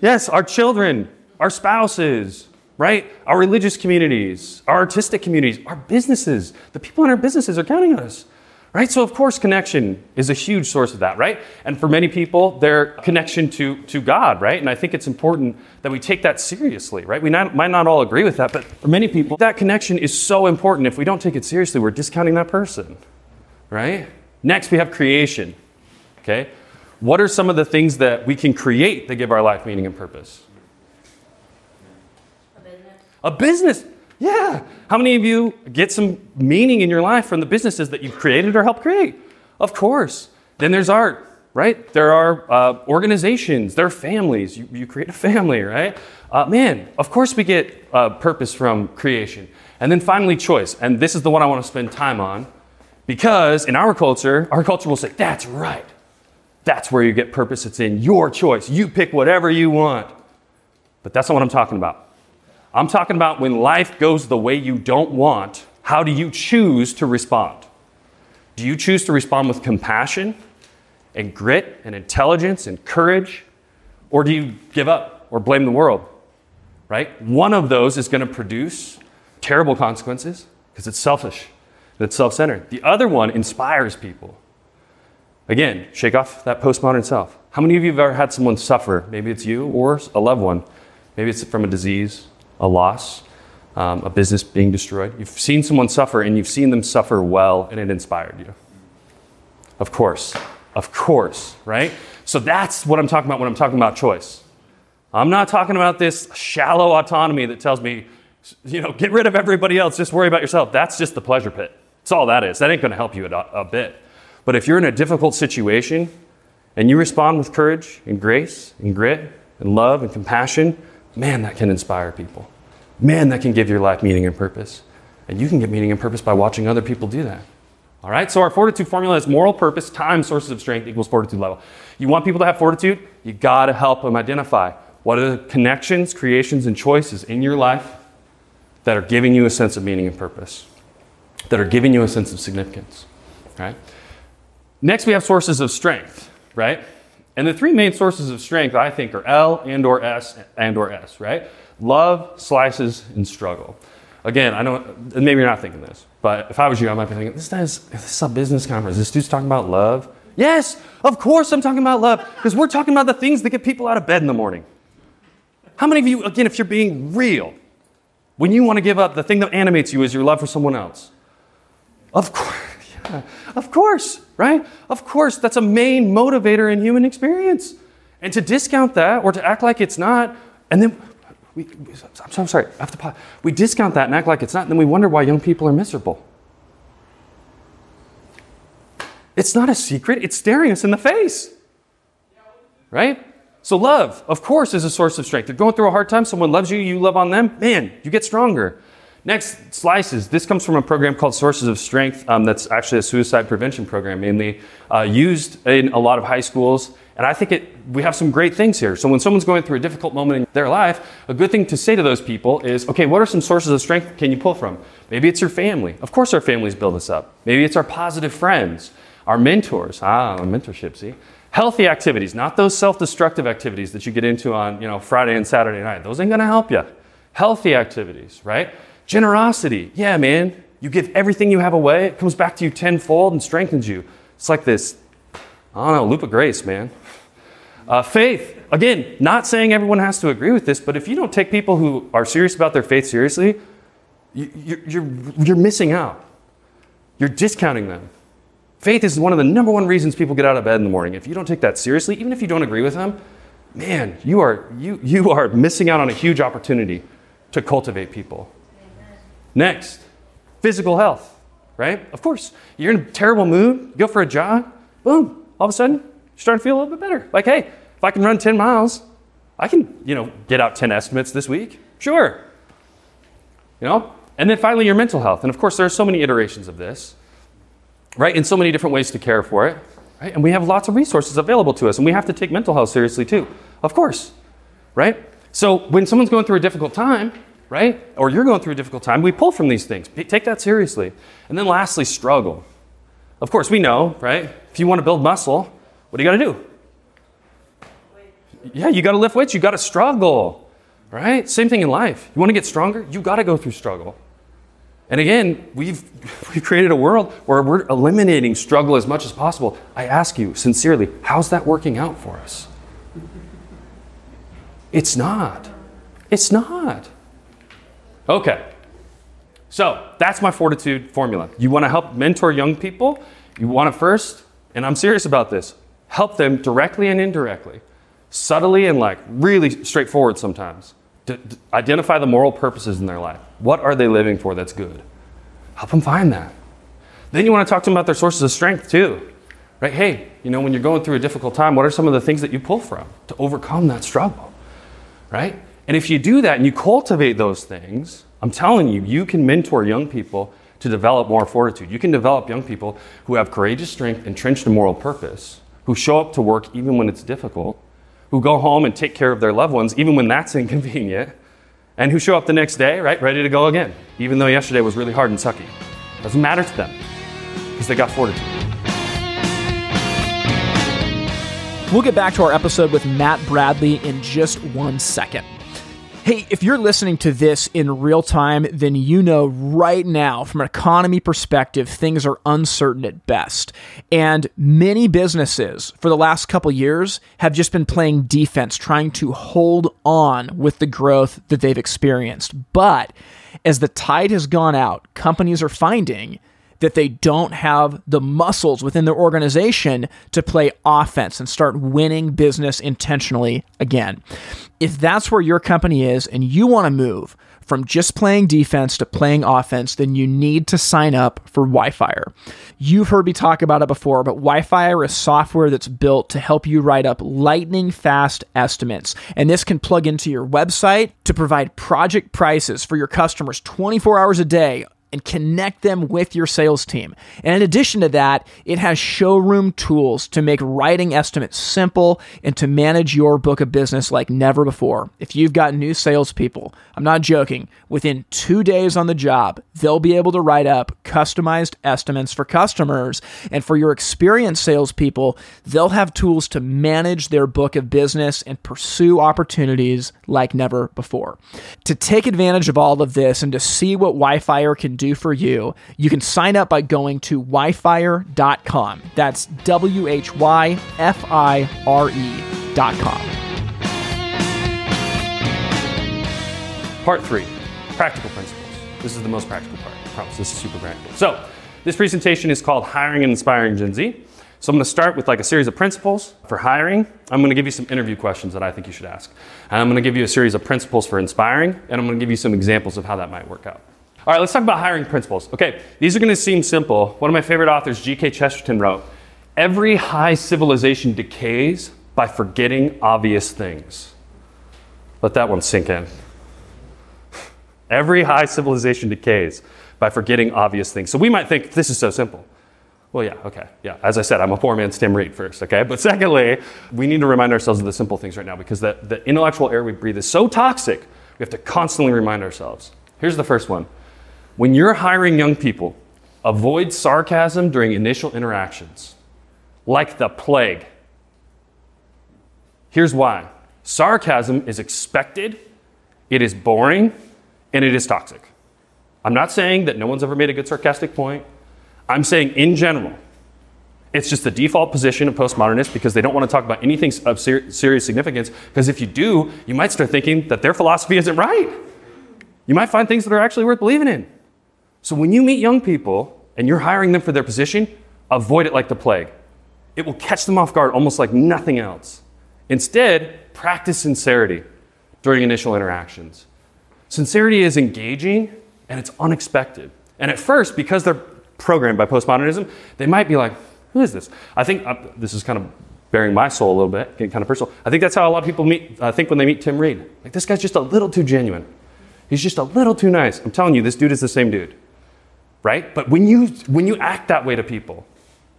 Yes, our children, our spouses, right? Our religious communities, our artistic communities, our businesses, the people in our businesses are counting on us, right? So, of course, connection is a huge source of that, right? And for many people, their connection to, to God, right? And I think it's important that we take that seriously, right? We not, might not all agree with that, but for many people, that connection is so important. If we don't take it seriously, we're discounting that person, right? Next, we have creation, okay? What are some of the things that we can create that give our life meaning and purpose? A business. A business. Yeah. How many of you get some meaning in your life from the businesses that you've created or helped create? Of course. Then there's art, right? There are uh, organizations, there are families. You, you create a family, right? Uh, man, of course we get uh, purpose from creation. And then finally, choice. And this is the one I want to spend time on because in our culture, our culture will say, that's right. That's where you get purpose. It's in your choice. You pick whatever you want. But that's not what I'm talking about. I'm talking about when life goes the way you don't want, how do you choose to respond? Do you choose to respond with compassion and grit and intelligence and courage? Or do you give up or blame the world? Right? One of those is going to produce terrible consequences because it's selfish and it's self centered. The other one inspires people. Again, shake off that postmodern self. How many of you have ever had someone suffer? Maybe it's you or a loved one. Maybe it's from a disease, a loss, um, a business being destroyed. You've seen someone suffer and you've seen them suffer well and it inspired you. Of course, of course, right? So that's what I'm talking about when I'm talking about choice. I'm not talking about this shallow autonomy that tells me, you know, get rid of everybody else, just worry about yourself. That's just the pleasure pit. That's all that is. That ain't going to help you a, a bit. But if you're in a difficult situation and you respond with courage and grace and grit and love and compassion, man, that can inspire people. Man, that can give your life meaning and purpose. And you can get meaning and purpose by watching other people do that. All right, so our fortitude formula is moral purpose times sources of strength equals fortitude level. You want people to have fortitude, you got to help them identify what are the connections, creations, and choices in your life that are giving you a sense of meaning and purpose, that are giving you a sense of significance. Right? Next, we have sources of strength, right? And the three main sources of strength, I think, are L and or S and or S, right? Love, slices, and struggle. Again, I don't, maybe you're not thinking this, but if I was you, I might be thinking, this is, this is a business conference. This dude's talking about love. Yes, of course I'm talking about love, because we're talking about the things that get people out of bed in the morning. How many of you, again, if you're being real, when you want to give up, the thing that animates you is your love for someone else? Of course, yeah, of course, right? Of course, that's a main motivator in human experience. And to discount that or to act like it's not, and then we, we, I'm so sorry, I have to pause. We discount that and act like it's not, and then we wonder why young people are miserable. It's not a secret, it's staring us in the face. Right? So, love, of course, is a source of strength. You're going through a hard time, someone loves you, you love on them, man, you get stronger. Next, slices. This comes from a program called Sources of Strength um, that's actually a suicide prevention program, mainly uh, used in a lot of high schools. And I think it, we have some great things here. So when someone's going through a difficult moment in their life, a good thing to say to those people is, okay, what are some sources of strength can you pull from? Maybe it's your family. Of course, our families build us up. Maybe it's our positive friends, our mentors. Ah, mentorship, see? Healthy activities, not those self-destructive activities that you get into on, you know, Friday and Saturday night. Those ain't gonna help you. Healthy activities, right? Generosity. Yeah, man. You give everything you have away, it comes back to you tenfold and strengthens you. It's like this, I don't know, loop of grace, man. Uh, faith. Again, not saying everyone has to agree with this, but if you don't take people who are serious about their faith seriously, you, you're, you're, you're missing out. You're discounting them. Faith is one of the number one reasons people get out of bed in the morning. If you don't take that seriously, even if you don't agree with them, man, you are, you, you are missing out on a huge opportunity to cultivate people. Next, physical health, right? Of course, you're in a terrible mood, go for a jog, boom, all of a sudden, you're starting to feel a little bit better. Like, hey, if I can run 10 miles, I can, you know, get out 10 estimates this week. Sure. You know? And then finally, your mental health. And of course, there are so many iterations of this, right? And so many different ways to care for it, right? And we have lots of resources available to us, and we have to take mental health seriously too, of course, right? So when someone's going through a difficult time, right? Or you're going through a difficult time, we pull from these things. Take that seriously. And then lastly, struggle. Of course, we know, right? If you want to build muscle, what do you got to do? Yeah, you got to lift weights, you got to struggle. Right? Same thing in life. You want to get stronger? You got to go through struggle. And again, we've, we've created a world where we're eliminating struggle as much as possible. I ask you sincerely, how's that working out for us? It's not. It's not. Okay. So that's my fortitude formula. You want to help mentor young people? You want to first, and I'm serious about this, help them directly and indirectly, subtly and like really straightforward sometimes. D- identify the moral purposes in their life. What are they living for that's good? Help them find that. Then you want to talk to them about their sources of strength too. Right? Hey, you know, when you're going through a difficult time, what are some of the things that you pull from to overcome that struggle? Right? And if you do that and you cultivate those things, I'm telling you, you can mentor young people to develop more fortitude. You can develop young people who have courageous strength entrenched in moral purpose, who show up to work even when it's difficult, who go home and take care of their loved ones even when that's inconvenient, and who show up the next day, right, ready to go again, even though yesterday was really hard and sucky. Doesn't matter to them because they got fortitude. We'll get back to our episode with Matt Bradley in just one second. Hey, if you're listening to this in real time, then you know right now, from an economy perspective, things are uncertain at best. And many businesses for the last couple years have just been playing defense, trying to hold on with the growth that they've experienced. But as the tide has gone out, companies are finding that they don't have the muscles within their organization to play offense and start winning business intentionally again. If that's where your company is and you want to move from just playing defense to playing offense, then you need to sign up for WhyFire. You've heard me talk about it before, but WhyFire is software that's built to help you write up lightning fast estimates. And this can plug into your website to provide project prices for your customers 24 hours a day and connect them with your sales team. And in addition to that, it has showroom tools to make writing estimates simple and to manage your book of business like never before. If you've got new salespeople, I'm not joking, within two days on the job, they'll be able to write up customized estimates for customers. And for your experienced salespeople, they'll have tools to manage their book of business and pursue opportunities like never before. To take advantage of all of this and to see what WhyFire can do for you, you can sign up by going to whyfire.com. That's W H Y F I R E.com. Part three practical principles. This is the most practical part. I promise. This is super practical. So, this presentation is called Hiring and Inspiring Gen Z. So, I'm going to start with like a series of principles for hiring. I'm going to give you some interview questions that I think you should ask. And I'm going to give you a series of principles for inspiring, and I'm going to give you some examples of how that might work out. All right, let's talk about hiring principles. Okay, these are going to seem simple. One of my favorite authors, G.K. Chesterton, wrote Every high civilization decays by forgetting obvious things. Let that one sink in. Every high civilization decays by forgetting obvious things. So we might think this is so simple. Well, yeah, okay, yeah. As I said, I'm a poor man's Tim Reed first, okay? But secondly, we need to remind ourselves of the simple things right now because the, the intellectual air we breathe is so toxic, we have to constantly remind ourselves. Here's the first one when you're hiring young people, avoid sarcasm during initial interactions, like the plague. Here's why sarcasm is expected, it is boring, and it is toxic. I'm not saying that no one's ever made a good sarcastic point. I'm saying, in general, it's just the default position of postmodernists because they don't want to talk about anything of ser- serious significance. Because if you do, you might start thinking that their philosophy isn't right. You might find things that are actually worth believing in. So when you meet young people and you're hiring them for their position, avoid it like the plague. It will catch them off guard almost like nothing else. Instead, practice sincerity during initial interactions. Sincerity is engaging and it's unexpected. And at first, because they're programmed by postmodernism, they might be like, who is this? I think uh, this is kind of bearing my soul a little bit, getting kind of personal. I think that's how a lot of people meet, I uh, think when they meet Tim Reed. Like, this guy's just a little too genuine. He's just a little too nice. I'm telling you, this dude is the same dude right? But when you when you act that way to people,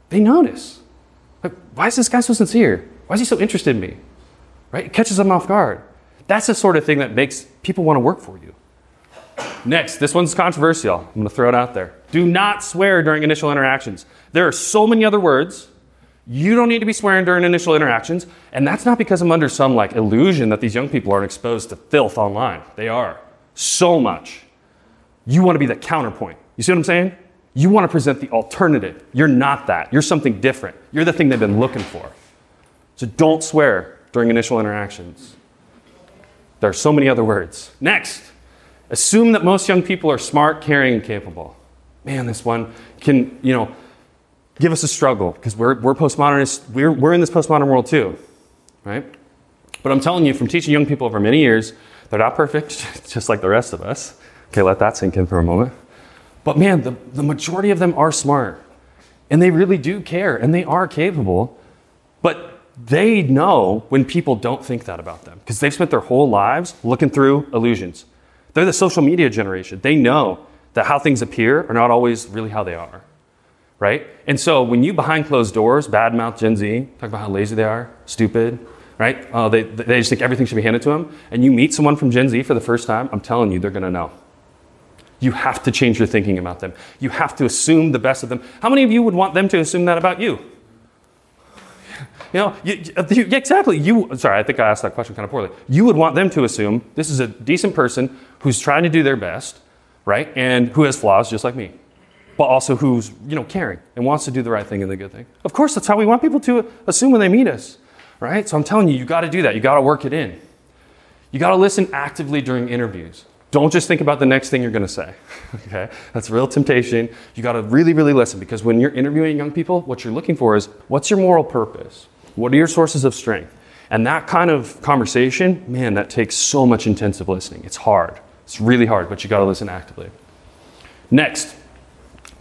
they notice. Like, why is this guy so sincere? Why is he so interested in me? Right? It catches them off guard. That's the sort of thing that makes people want to work for you. Next, this one's controversial. I'm going to throw it out there. Do not swear during initial interactions. There are so many other words You don't need to be swearing during initial interactions. And that's not because I'm under some like illusion that these young people aren't exposed to filth online. They are. So much. You want to be the counterpoint. You see what I'm saying? You want to present the alternative. You're not that. You're something different. You're the thing they've been looking for. So don't swear during initial interactions. There are so many other words. Next, assume that most young people are smart, caring, and capable. Man, this one can, you know, give us a struggle because we're, we're postmodernists. We're, we're in this postmodern world too, right? But I'm telling you, from teaching young people over many years, they're not perfect, just like the rest of us. Okay, let that sink in for a moment. But man, the, the majority of them are smart and they really do care and they are capable. But they know when people don't think that about them because they've spent their whole lives looking through illusions. They're the social media generation. They know that how things appear are not always really how they are, right? And so when you behind closed doors badmouth Gen Z, talk about how lazy they are, stupid, right? Uh, they, they just think everything should be handed to them, and you meet someone from Gen Z for the first time, I'm telling you, they're gonna know. You have to change your thinking about them. You have to assume the best of them. How many of you would want them to assume that about you? You know, you, you, exactly. You sorry, I think I asked that question kind of poorly. You would want them to assume this is a decent person who's trying to do their best, right, and who has flaws just like me, but also who's you know caring and wants to do the right thing and the good thing. Of course, that's how we want people to assume when they meet us, right? So I'm telling you, you got to do that. You got to work it in. You got to listen actively during interviews. Don't just think about the next thing you're going to say. okay? That's a real temptation. You got to really, really listen because when you're interviewing young people, what you're looking for is what's your moral purpose? What are your sources of strength? And that kind of conversation, man, that takes so much intensive listening. It's hard. It's really hard, but you got to listen actively. Next,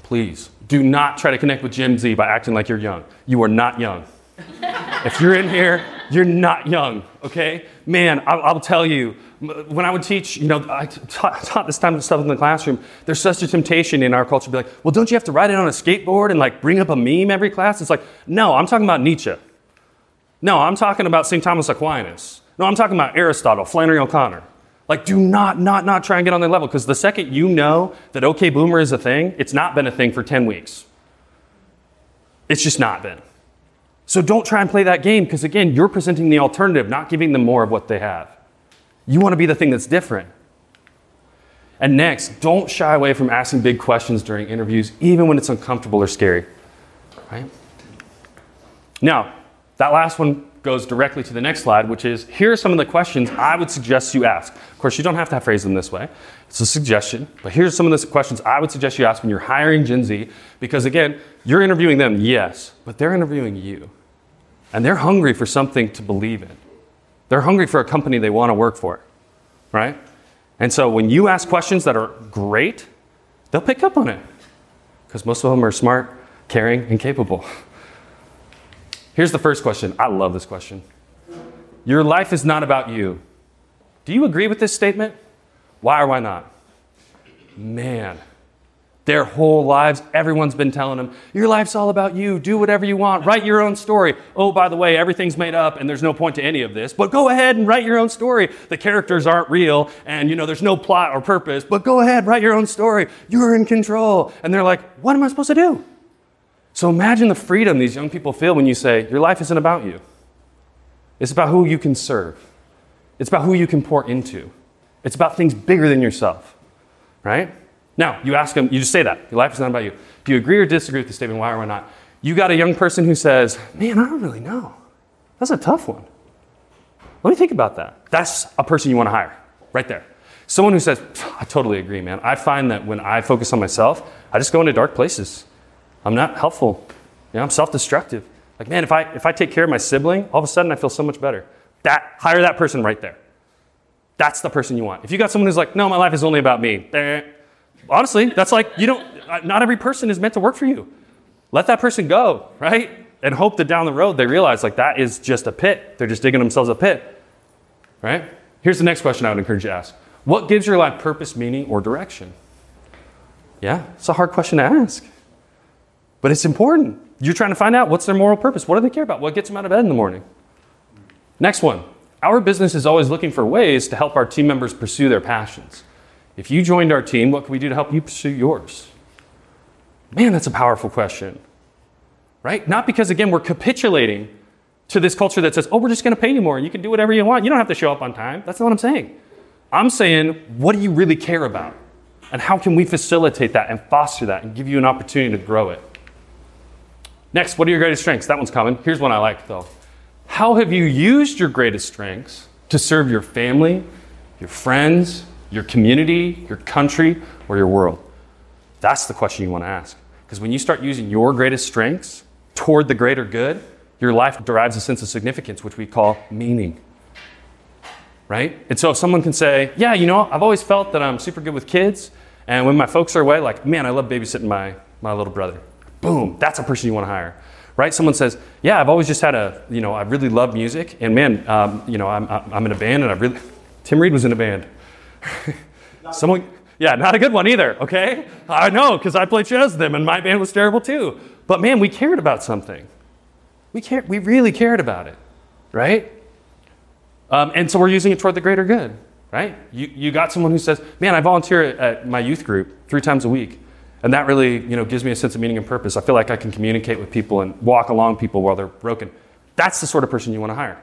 please do not try to connect with Gen Z by acting like you're young. You are not young. if you're in here, you're not young, okay? Man, I'll, I'll tell you, when I would teach, you know, I taught, taught this of stuff in the classroom. There's such a temptation in our culture to be like, well, don't you have to ride it on a skateboard and like bring up a meme every class? It's like, no, I'm talking about Nietzsche. No, I'm talking about St. Thomas Aquinas. No, I'm talking about Aristotle, Flannery O'Connor. Like, do not, not, not try and get on their level because the second you know that OK Boomer is a thing, it's not been a thing for 10 weeks. It's just not been. So don't try and play that game because, again, you're presenting the alternative, not giving them more of what they have. You want to be the thing that's different. And next, don't shy away from asking big questions during interviews, even when it's uncomfortable or scary. Right? Now, that last one goes directly to the next slide, which is here are some of the questions I would suggest you ask. Of course, you don't have to phrase them this way. It's a suggestion, but here's some of the questions I would suggest you ask when you're hiring Gen Z, because again, you're interviewing them, yes, but they're interviewing you. And they're hungry for something to believe in. They're hungry for a company they want to work for, right? And so when you ask questions that are great, they'll pick up on it because most of them are smart, caring, and capable. Here's the first question. I love this question. Your life is not about you. Do you agree with this statement? Why or why not? Man, their whole lives, everyone's been telling them, Your life's all about you. Do whatever you want. Write your own story. Oh, by the way, everything's made up and there's no point to any of this, but go ahead and write your own story. The characters aren't real and, you know, there's no plot or purpose, but go ahead, write your own story. You're in control. And they're like, What am I supposed to do? So imagine the freedom these young people feel when you say, Your life isn't about you. It's about who you can serve, it's about who you can pour into, it's about things bigger than yourself, right? Now, you ask them, you just say that. Your life is not about you. Do you agree or disagree with the statement, why or why not? You got a young person who says, Man, I don't really know. That's a tough one. Let me think about that. That's a person you want to hire, right there. Someone who says, I totally agree, man. I find that when I focus on myself, I just go into dark places. I'm not helpful. You know, I'm self destructive. Like, man, if I, if I take care of my sibling, all of a sudden I feel so much better. That, hire that person right there. That's the person you want. If you got someone who's like, no, my life is only about me, honestly, that's like, you don't, uh, not every person is meant to work for you. Let that person go, right? And hope that down the road they realize like that is just a pit. They're just digging themselves a pit, right? Here's the next question I would encourage you to ask What gives your life purpose, meaning, or direction? Yeah, it's a hard question to ask, but it's important. You're trying to find out what's their moral purpose. What do they care about? What gets them out of bed in the morning? Next one. Our business is always looking for ways to help our team members pursue their passions. If you joined our team, what can we do to help you pursue yours? Man, that's a powerful question. right? Not because, again, we're capitulating to this culture that says, oh, we're just going to pay you more and you can do whatever you want. You don't have to show up on time. That's not what I'm saying. I'm saying, what do you really care about? And how can we facilitate that and foster that and give you an opportunity to grow it? Next, what are your greatest strengths? That one's common. Here's one I like, though. How have you used your greatest strengths to serve your family, your friends, your community, your country, or your world? That's the question you want to ask. Because when you start using your greatest strengths toward the greater good, your life derives a sense of significance, which we call meaning. Right? And so if someone can say, Yeah, you know, I've always felt that I'm super good with kids, and when my folks are away, like, man, I love babysitting my, my little brother. Boom, that's a person you want to hire. Right? Someone says, Yeah, I've always just had a, you know, I really love music, and man, um, you know, I'm, I'm in a band, and I really, Tim Reed was in a band. Someone, yeah, not a good one either, okay? I know, because I played chess with them, and my band was terrible too. But man, we cared about something. We, cared, we really cared about it, right? Um, and so we're using it toward the greater good, right? You, you got someone who says, man, I volunteer at, at my youth group three times a week. And that really you know, gives me a sense of meaning and purpose. I feel like I can communicate with people and walk along people while they're broken. That's the sort of person you want to hire.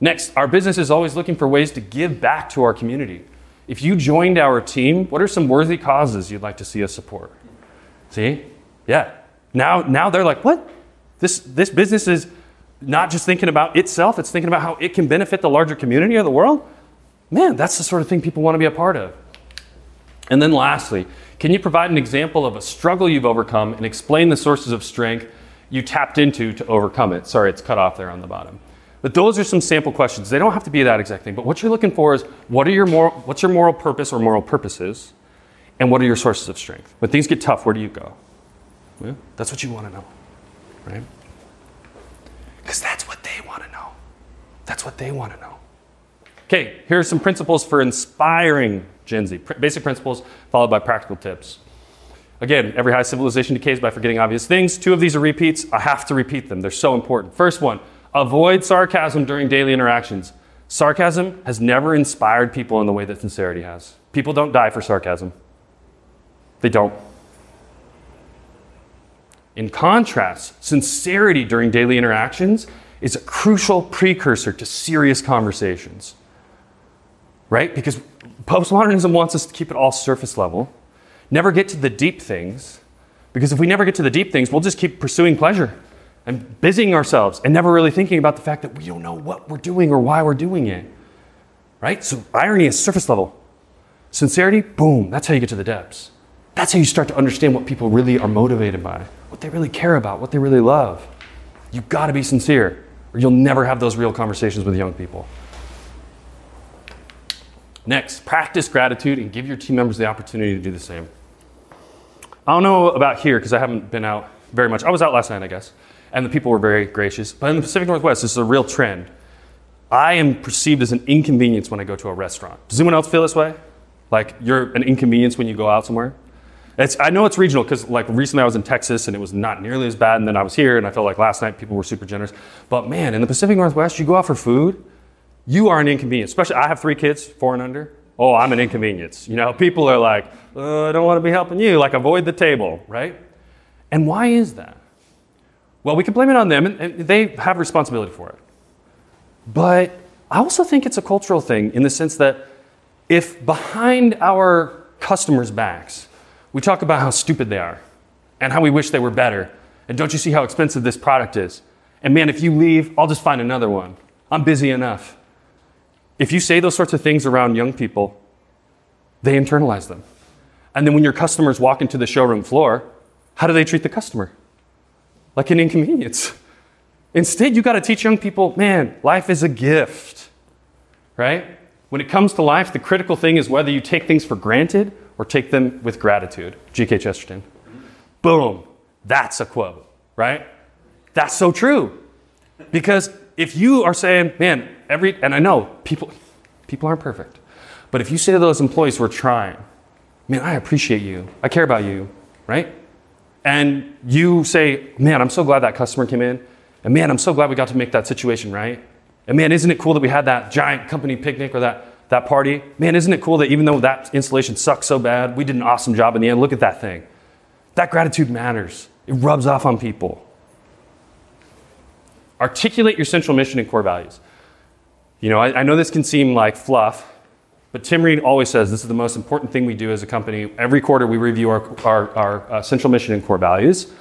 Next, our business is always looking for ways to give back to our community. If you joined our team, what are some worthy causes you'd like to see us support? See? Yeah. Now, now they're like, what? This, this business is not just thinking about itself, it's thinking about how it can benefit the larger community of the world. Man, that's the sort of thing people want to be a part of. And then lastly, can you provide an example of a struggle you've overcome and explain the sources of strength you tapped into to overcome it? Sorry, it's cut off there on the bottom. But those are some sample questions. They don't have to be that exact thing. But what you're looking for is what are your moral, what's your moral purpose or moral purposes? And what are your sources of strength? When things get tough, where do you go? That's what you want to know right? Because that's what they want to know. That's what they want to know. Okay, here are some principles for inspiring Gen Z. Basic principles followed by practical tips. Again, every high civilization decays by forgetting obvious things. Two of these are repeats. I have to repeat them, they're so important. First one avoid sarcasm during daily interactions. Sarcasm has never inspired people in the way that sincerity has. People don't die for sarcasm, they don't. In contrast, sincerity during daily interactions is a crucial precursor to serious conversations. Right? Because postmodernism wants us to keep it all surface level, never get to the deep things, because if we never get to the deep things, we'll just keep pursuing pleasure and busying ourselves and never really thinking about the fact that we don't know what we're doing or why we're doing it. Right? So irony is surface level. Sincerity, boom, that's how you get to the depths. That's how you start to understand what people really are motivated by what they really care about, what they really love. You've got to be sincere, or you'll never have those real conversations with young people. Next, practice gratitude and give your team members the opportunity to do the same. I don't know about here because I haven't been out very much. I was out last night, I guess, and the people were very gracious. But in the Pacific Northwest, this is a real trend. I am perceived as an inconvenience when I go to a restaurant. Does anyone else feel this way? Like you're an inconvenience when you go out somewhere? It's, I know it's regional because like recently I was in Texas and it was not nearly as bad, and then I was here and I felt like last night people were super generous. But man, in the Pacific Northwest, you go out for food, you are an inconvenience. Especially I have three kids, four and under. Oh, I'm an inconvenience. You know, people are like, oh, I don't want to be helping you. Like avoid the table, right? And why is that? Well, we can blame it on them, and they have responsibility for it. But I also think it's a cultural thing in the sense that if behind our customers' backs we talk about how stupid they are and how we wish they were better. And don't you see how expensive this product is? And man, if you leave, I'll just find another one. I'm busy enough. If you say those sorts of things around young people, they internalize them. And then when your customers walk into the showroom floor, how do they treat the customer? Like an inconvenience. Instead, you got to teach young people man, life is a gift, right? When it comes to life, the critical thing is whether you take things for granted or take them with gratitude. G.K. Chesterton. Boom. That's a quote, right? That's so true. Because if you are saying, man, every, and I know people, people aren't perfect, but if you say to those employees who are trying, man, I appreciate you, I care about you, right? And you say, man, I'm so glad that customer came in, and man, I'm so glad we got to make that situation right. And man, isn't it cool that we had that giant company picnic or that that party. Man, isn't it cool that even though that installation sucked so bad, we did an awesome job in the end? Look at that thing. That gratitude matters. It rubs off on people. Articulate your central mission and core values. You know, I, I know this can seem like fluff, but Tim Reed always says this is the most important thing we do as a company. Every quarter we review our, our, our uh, central mission and core values,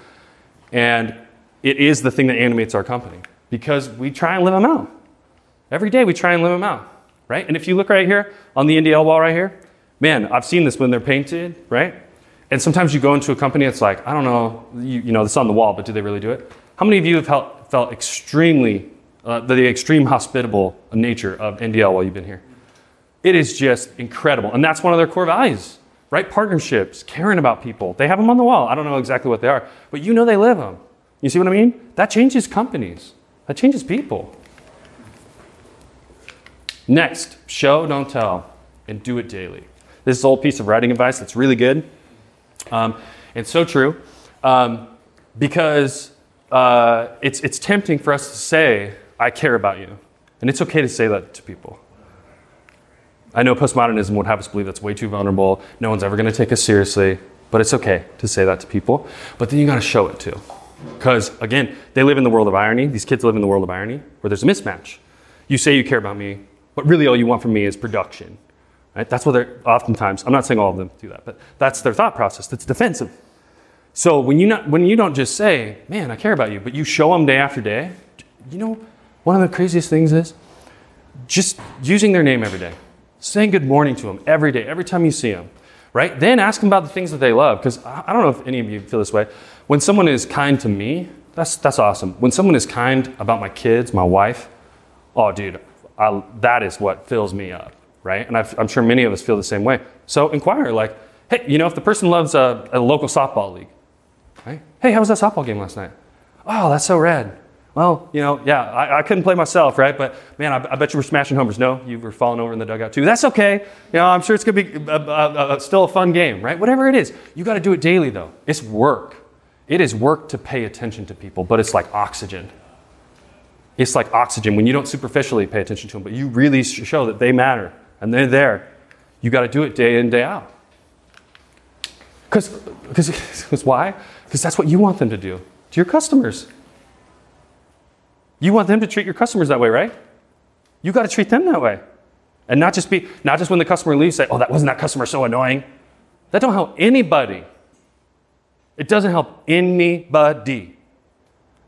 and it is the thing that animates our company because we try and live them out. Every day we try and live them out, right? And if you look right here on the NDL wall right here, man, I've seen this when they're painted, right? And sometimes you go into a company, it's like, I don't know, you, you know, this on the wall, but do they really do it? How many of you have felt, extremely, uh, the extreme hospitable nature of NDL while you've been here? It is just incredible. And that's one of their core values, right? Partnerships, caring about people. They have them on the wall. I don't know exactly what they are, but you know they live them. You see what I mean? That changes companies, that changes people. Next, show, don't tell, and do it daily. This is old piece of writing advice that's really good. Um, and so true um, because uh, it's, it's tempting for us to say, I care about you. And it's okay to say that to people. I know postmodernism would have us believe that's way too vulnerable. No one's ever going to take us seriously. But it's okay to say that to people. But then you got to show it too. Because, again, they live in the world of irony. These kids live in the world of irony where there's a mismatch. You say you care about me, but really all you want from me is production. Right? That's what they're oftentimes, I'm not saying all of them do that, but that's their thought process. That's defensive. So when you, not, when you don't just say, man, I care about you, but you show them day after day, you know, one of the craziest things is just using their name every day, saying good morning to them every day, every time you see them, right? Then ask them about the things that they love, because I don't know if any of you feel this way. When someone is kind to me, that's, that's awesome. When someone is kind about my kids, my wife, oh, dude, I, that is what fills me up, right? And i am sure many of us feel the same way. So inquire, like, hey, you know, if the person loves a, a local softball league, right? Hey, how was that softball game last night? Oh, that's so rad. Well, you know, yeah, I, I couldn't play myself, right? But man, I, I, bet you were smashing homers. No, you were falling over in the dugout too. That's okay. You know, I'm sure it's gonna be a, a, still a fun game, right? Whatever it is, you got to do it daily, though. It's work. It is work to pay attention to people, but it's like oxygen. It's like oxygen when you don't superficially pay attention to them, but you really show that they matter and they're there. You got to do it day in, day out. Cause because why? Because that's what you want them to do to your customers. You want them to treat your customers that way, right? You got to treat them that way. And not just be, not just when the customer leaves, say, oh, that wasn't that customer so annoying. That don't help anybody. It doesn't help anybody.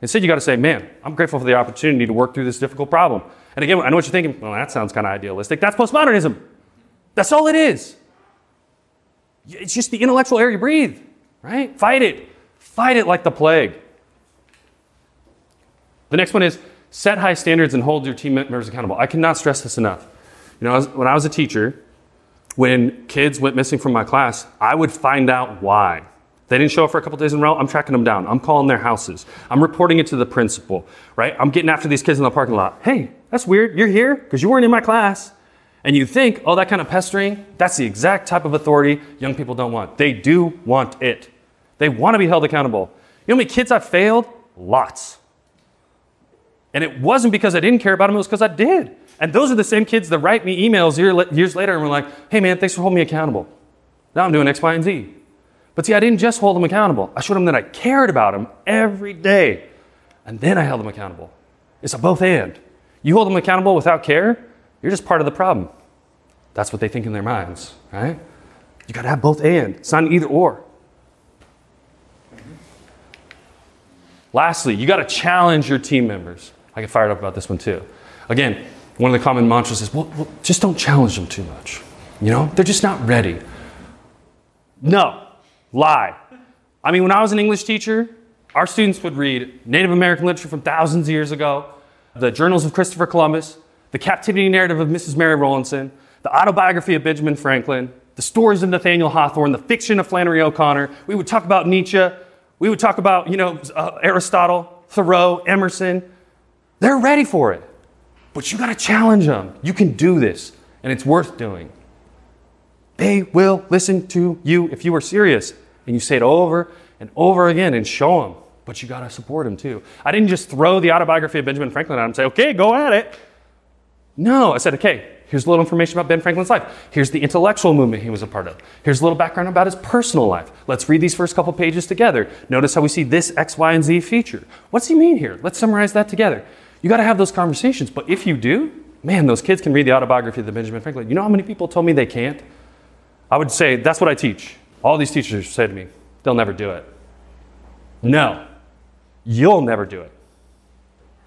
Instead, you got to say, man, I'm grateful for the opportunity to work through this difficult problem. And again, I know what you're thinking. Well, that sounds kind of idealistic. That's postmodernism. That's all it is. It's just the intellectual air you breathe, right? Fight it. Fight it like the plague. The next one is set high standards and hold your team members accountable. I cannot stress this enough. You know, when I was a teacher, when kids went missing from my class, I would find out why. They didn't show up for a couple days in a row. I'm tracking them down. I'm calling their houses. I'm reporting it to the principal, right? I'm getting after these kids in the parking lot. Hey, that's weird. You're here because you weren't in my class. And you think, oh, that kind of pestering, that's the exact type of authority young people don't want. They do want it. They want to be held accountable. You know how many kids I failed? Lots. And it wasn't because I didn't care about them, it was because I did. And those are the same kids that write me emails years later and were like, hey man, thanks for holding me accountable. Now I'm doing X, Y, and Z. But see, I didn't just hold them accountable. I showed them that I cared about them every day. And then I held them accountable. It's a both and. You hold them accountable without care, you're just part of the problem. That's what they think in their minds, right? You got to have both and. It's not an either or. Lastly, you got to challenge your team members. I get fired up about this one too. Again, one of the common mantras is, well, well, just don't challenge them too much. You know, they're just not ready. No, Lie. I mean, when I was an English teacher, our students would read Native American literature from thousands of years ago, the journals of Christopher Columbus, the captivity narrative of Mrs. Mary Rowlandson, the autobiography of Benjamin Franklin, the stories of Nathaniel Hawthorne, the fiction of Flannery O'Connor. We would talk about Nietzsche. We would talk about, you know, uh, Aristotle, Thoreau, Emerson. They're ready for it. But you got to challenge them. You can do this, and it's worth doing. They will listen to you if you are serious. And you say it over and over again and show them. But you got to support them too. I didn't just throw the autobiography of Benjamin Franklin at them and say, okay, go at it. No, I said, okay, Here's a little information about Ben Franklin's life. Here's the intellectual movement he was a part of. Here's a little background about his personal life. Let's read these first couple pages together. Notice how we see this X, Y, and Z feature. What's he mean here? Let's summarize that together. You got to have those conversations. But if you do, man, those kids can read the autobiography of the Benjamin Franklin. You know how many people told me they can't? I would say, that's what I teach. All these teachers say to me, they'll never do it. No, you'll never do it.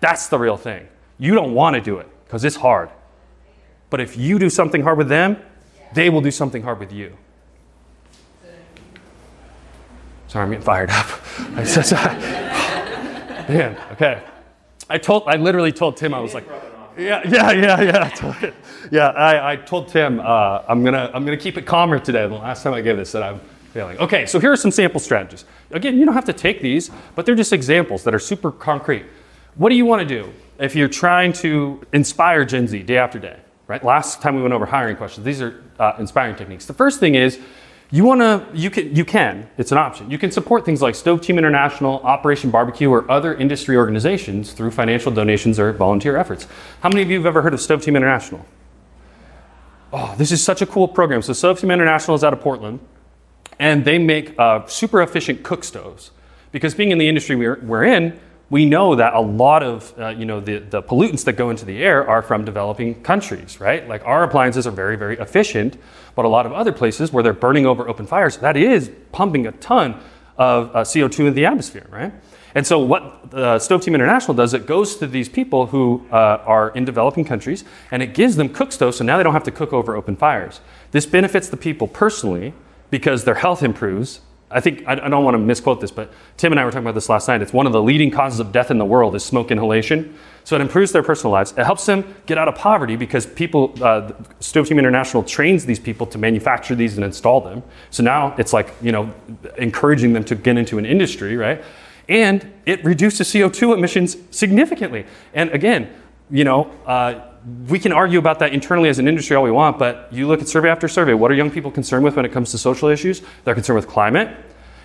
That's the real thing. You don't want to do it because it's hard. But if you do something hard with them, they will do something hard with you. Sorry, I'm getting fired up. Man, okay. I told, I literally told Tim, I was like, yeah, yeah, yeah, yeah. Yeah, I, I told Tim uh, I'm gonna I'm gonna keep it calmer today. The last time I gave this, that I'm failing. Okay, so here are some sample strategies. Again, you don't have to take these, but they're just examples that are super concrete. What do you want to do if you're trying to inspire Gen Z day after day? Right. Last time we went over hiring questions. These are uh, inspiring techniques. The first thing is you want to you can you can it's an option you can support things like stove team international operation barbecue or other industry organizations through financial donations or volunteer efforts how many of you have ever heard of stove team international oh this is such a cool program so stove team international is out of portland and they make uh, super efficient cook stoves because being in the industry we're, we're in we know that a lot of uh, you know the, the pollutants that go into the air are from developing countries right? Like our appliances are very very efficient but a lot of other places where they're burning over open fires that is pumping a ton of uh, co2 in the atmosphere right? And so what uh, stove team international does it goes to these people who uh, are in developing countries and it gives them cook stoves so now they don't have to cook over open fires. This benefits the people personally because their health improves I think, I, I don't want to misquote this, but Tim and I were talking about this last night. It's one of the leading causes of death in the world is smoke inhalation. So it improves their personal lives. It helps them get out of poverty because people, uh, Stove Team International trains these people to manufacture these and install them. So now it's like, you know, encouraging them to get into an industry, right? And it reduces CO2 emissions significantly. And again, you know, uh, we can argue about that internally as an industry all we want, but you look at survey after survey, what are young people concerned with when it comes to social issues? They're concerned with climate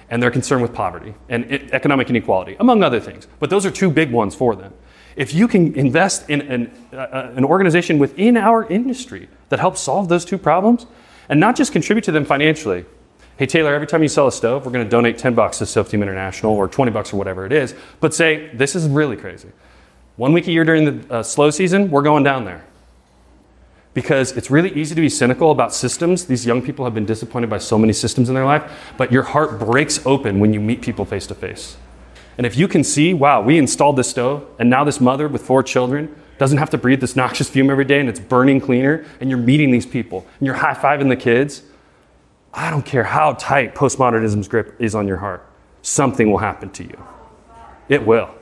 and they're concerned with poverty and economic inequality, among other things. But those are two big ones for them. If you can invest in an, uh, an organization within our industry that helps solve those two problems and not just contribute to them financially, hey Taylor, every time you sell a stove, we're going to donate 10 bucks to Stove Team International or 20 bucks or whatever it is, but say, this is really crazy. One week a year during the uh, slow season, we're going down there. Because it's really easy to be cynical about systems. These young people have been disappointed by so many systems in their life, but your heart breaks open when you meet people face to face. And if you can see, wow, we installed this stove, and now this mother with four children doesn't have to breathe this noxious fume every day and it's burning cleaner, and you're meeting these people, and you're high fiving the kids, I don't care how tight postmodernism's grip is on your heart, something will happen to you. It will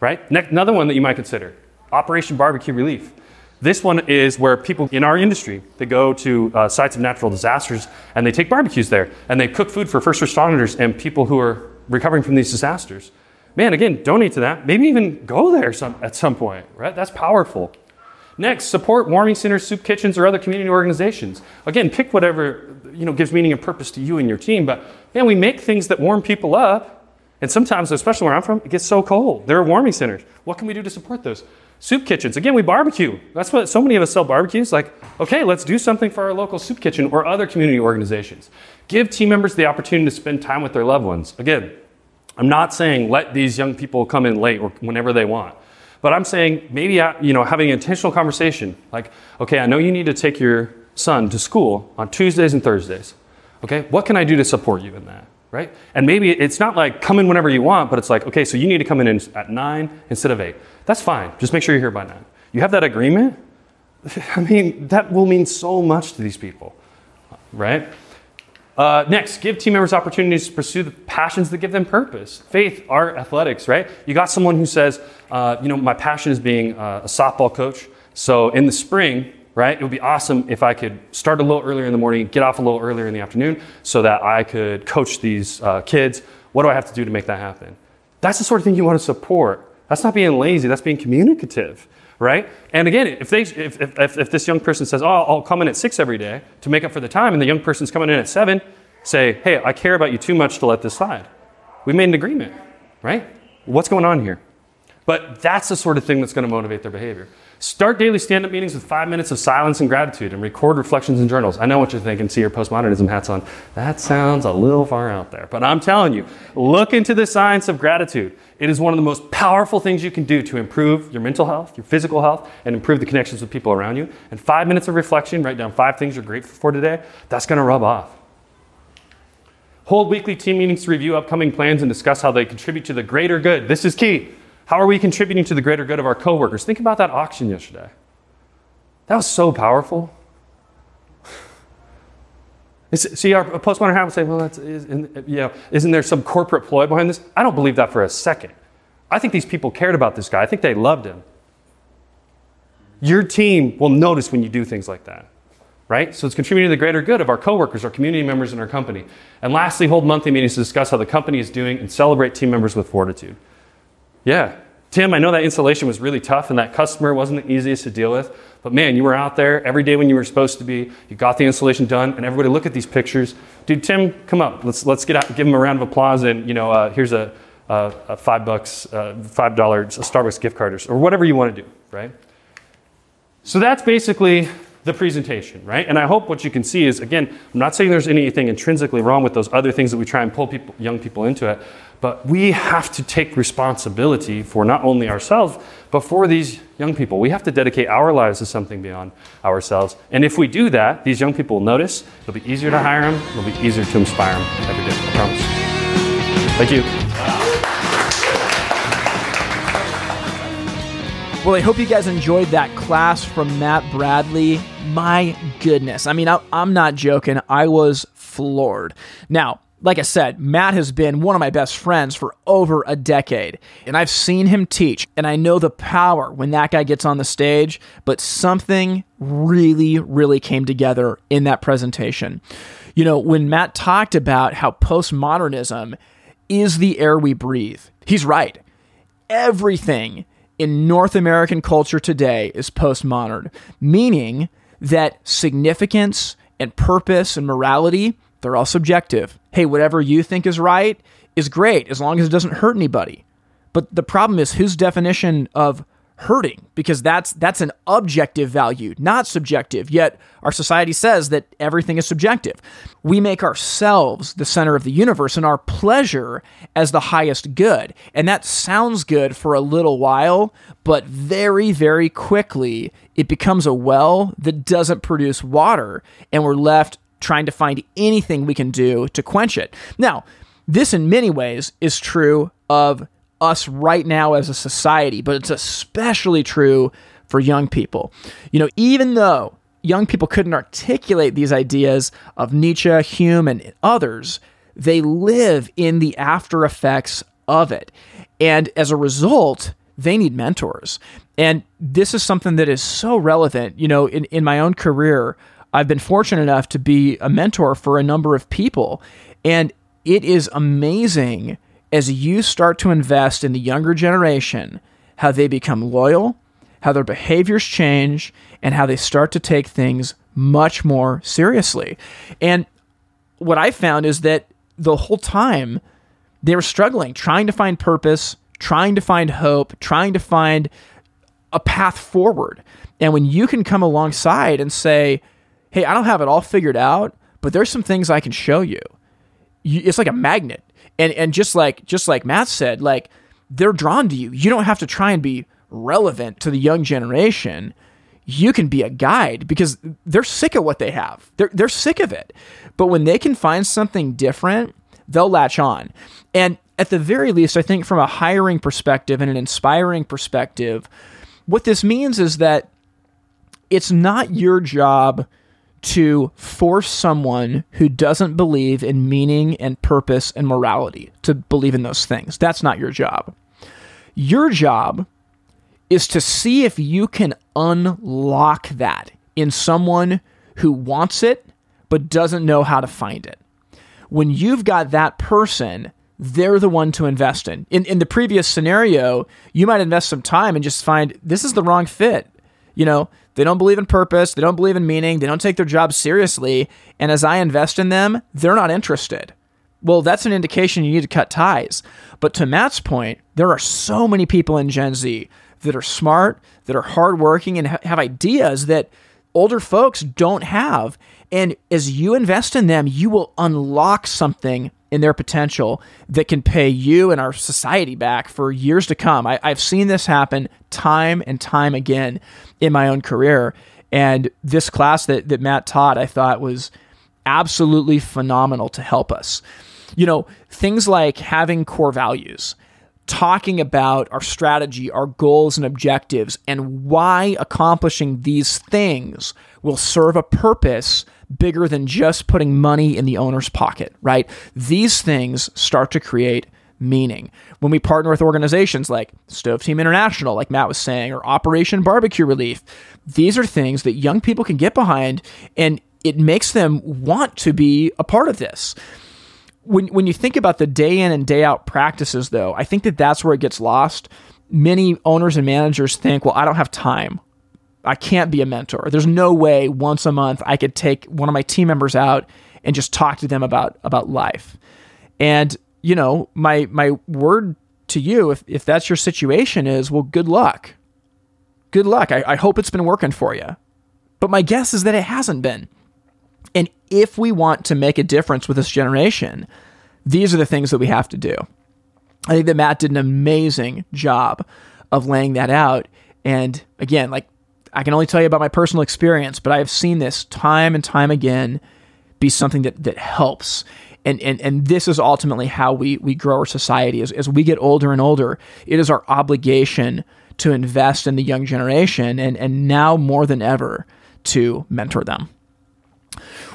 right? Next, another one that you might consider Operation Barbecue Relief. This one is where people in our industry they go to uh, sites of natural disasters and they take barbecues there and they cook food for first responders and people who are recovering from these disasters. Man, again, donate to that. Maybe even go there some, at some point, right? That's powerful. Next, support warming centers, soup kitchens, or other community organizations. Again, pick whatever you know gives meaning and purpose to you and your team. But man, we make things that warm people up and sometimes, especially where I'm from, it gets so cold. There are warming centers. What can we do to support those? Soup kitchens. Again, we barbecue. That's what so many of us sell barbecues. Like, okay, let's do something for our local soup kitchen or other community organizations. Give team members the opportunity to spend time with their loved ones. Again, I'm not saying let these young people come in late or whenever they want. But I'm saying maybe uh, you know having an intentional conversation like, okay, I know you need to take your son to school on Tuesdays and Thursdays. Okay, what can I do to support you in that? Right? And maybe it's not like come in whenever you want, but it's like, okay, so you need to come in at nine instead of eight. That's fine. Just make sure you're here by nine. You have that agreement? I mean, that will mean so much to these people, right? Uh, next, give team members opportunities to pursue the passions that give them purpose faith, art, athletics, right? You got someone who says, uh, you know, my passion is being uh, a softball coach. So in the spring, right? It would be awesome if I could start a little earlier in the morning, get off a little earlier in the afternoon, so that I could coach these uh, kids. What do I have to do to make that happen? That's the sort of thing you want to support. That's not being lazy, that's being communicative, right? And again, if, they, if, if, if this young person says, oh, I'll come in at six every day to make up for the time, and the young person's coming in at seven, say, hey, I care about you too much to let this slide. We made an agreement, right? What's going on here? But that's the sort of thing that's going to motivate their behavior. Start daily stand up meetings with five minutes of silence and gratitude and record reflections and journals. I know what you're thinking, see your postmodernism hats on. That sounds a little far out there. But I'm telling you, look into the science of gratitude. It is one of the most powerful things you can do to improve your mental health, your physical health, and improve the connections with people around you. And five minutes of reflection, write down five things you're grateful for today, that's going to rub off. Hold weekly team meetings to review upcoming plans and discuss how they contribute to the greater good. This is key. How are we contributing to the greater good of our coworkers? Think about that auction yesterday. That was so powerful. See, our postmodern habit say, well, that's, is, you know, isn't there some corporate ploy behind this? I don't believe that for a second. I think these people cared about this guy. I think they loved him. Your team will notice when you do things like that, right? So it's contributing to the greater good of our coworkers, our community members, and our company. And lastly, hold monthly meetings to discuss how the company is doing and celebrate team members with fortitude. Yeah. Tim, I know that installation was really tough and that customer wasn't the easiest to deal with, but man, you were out there every day when you were supposed to be. You got the installation done, and everybody look at these pictures. Dude, Tim, come up. Let's let's get out, give him a round of applause, and you know, uh, here's a, a, a, five bucks, uh, five dollar Starbucks gift card, or, or whatever you want to do, right? So that's basically the presentation, right? And I hope what you can see is, again, I'm not saying there's anything intrinsically wrong with those other things that we try and pull people, young people into it, but we have to take responsibility for not only ourselves, but for these young people. We have to dedicate our lives to something beyond ourselves. And if we do that, these young people will notice. It'll be easier to hire them, it'll be easier to inspire them every day. I promise. Thank you. Well, I hope you guys enjoyed that class from Matt Bradley. My goodness. I mean, I, am not joking. I was floored. Now, like I said, Matt has been one of my best friends for over a decade, and I've seen him teach, and I know the power when that guy gets on the stage, but something really, really came together in that presentation. You know, when Matt talked about how postmodernism is the air we breathe, he's right. Everything in North American culture today is postmodern, meaning that significance and purpose and morality, they're all subjective. Hey, whatever you think is right is great as long as it doesn't hurt anybody. But the problem is whose definition of hurting because that's that's an objective value, not subjective. Yet our society says that everything is subjective. We make ourselves the center of the universe and our pleasure as the highest good. And that sounds good for a little while, but very very quickly it becomes a well that doesn't produce water and we're left trying to find anything we can do to quench it. Now, this in many ways is true of us right now as a society, but it's especially true for young people. You know, even though young people couldn't articulate these ideas of Nietzsche, Hume, and others, they live in the after effects of it. And as a result, they need mentors. And this is something that is so relevant. You know, in, in my own career, I've been fortunate enough to be a mentor for a number of people. And it is amazing as you start to invest in the younger generation, how they become loyal, how their behaviors change, and how they start to take things much more seriously. And what I found is that the whole time they were struggling, trying to find purpose, trying to find hope, trying to find a path forward. And when you can come alongside and say, hey, I don't have it all figured out, but there's some things I can show you. It's like a magnet and and just like just like Matt said, like they're drawn to you. You don't have to try and be relevant to the young generation. You can be a guide because they're sick of what they have. They're they're sick of it. But when they can find something different, they'll latch on. And at the very least, I think from a hiring perspective and an inspiring perspective, what this means is that it's not your job to force someone who doesn't believe in meaning and purpose and morality to believe in those things. That's not your job. Your job is to see if you can unlock that in someone who wants it but doesn't know how to find it. When you've got that person, they're the one to invest in. In in the previous scenario, you might invest some time and just find this is the wrong fit. You know, they don't believe in purpose. They don't believe in meaning. They don't take their job seriously. And as I invest in them, they're not interested. well, that's an indication you need to cut ties. But to Matt's point, there are so many people in Gen Z that are smart, that are hardworking, and ha- have ideas that older folks don't have. And as you invest in them, you will unlock something in their potential that can pay you and our society back for years to come. I, have seen this happen time and time again in my own career. And this class that, that Matt taught, I thought was absolutely phenomenal to help us. You know, things like having core values, talking about our strategy, our goals and objectives, and why accomplishing these things will serve a purpose bigger than just putting money in the owner's pocket, right? These things start to create meaning. When we partner with organizations like Stove Team International, like Matt was saying, or Operation Barbecue Relief, these are things that young people can get behind and it makes them want to be a part of this. When, when you think about the day in and day out practices, though, I think that that's where it gets lost. Many owners and managers think, well, I don't have time. I can't be a mentor. There's no way once a month I could take one of my team members out and just talk to them about about life. And you know, my my word to you, if if that's your situation, is well, good luck. Good luck. I, I hope it's been working for you. But my guess is that it hasn't been. And if we want to make a difference with this generation, these are the things that we have to do. I think that Matt did an amazing job of laying that out. And again, like I can only tell you about my personal experience, but I have seen this time and time again be something that that helps. And, and, and this is ultimately how we, we grow our society. As, as we get older and older, it is our obligation to invest in the young generation and, and now more than ever to mentor them.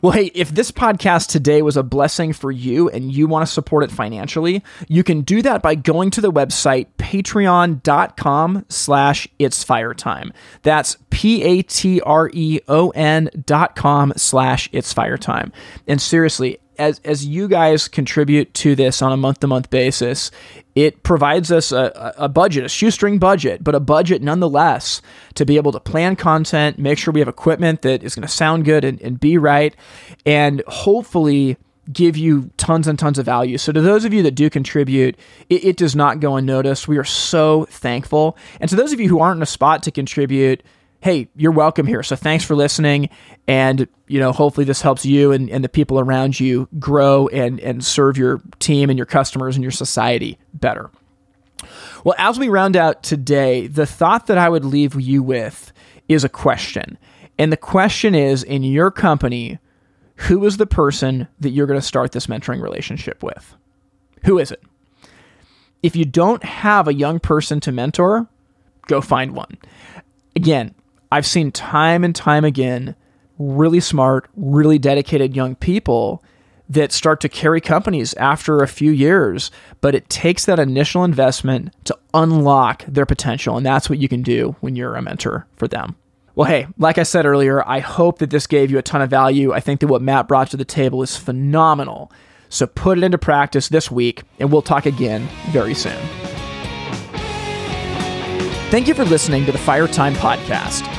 Well, hey, if this podcast today was a blessing for you and you want to support it financially, you can do that by going to the website patreon.com slash it's fire time. That's P-A-T-R-E-O-N dot com slash it's fire time. And seriously, as as you guys contribute to this on a month to month basis, it provides us a, a budget, a shoestring budget, but a budget nonetheless to be able to plan content, make sure we have equipment that is going to sound good and, and be right, and hopefully give you tons and tons of value. So, to those of you that do contribute, it, it, does not go unnoticed. We are so thankful. And to those of you who aren't in a spot to contribute, hey, you're welcome here. So thanks for listening. And, you know, hopefully this helps you and, and the people around you grow and, and serve your team and your customers and your society better. Well, as we round out today, the thought that I would leave you with is a question. And the question is in your company, who is the person that you're going to start this mentoring relationship with? Who is it? If you don't have a young person to mentor, go find one. Again, I've seen time and time again really smart, really dedicated young people that start to carry companies after a few years, but it takes that initial investment to unlock their potential. And that's what you can do when you're a mentor for them. Well, hey, like I said earlier, I hope that this gave you a ton of value. I think that what Matt brought to the table is phenomenal. So put it into practice this week, and we'll talk again very soon. Thank you for listening to the Fire Time Podcast.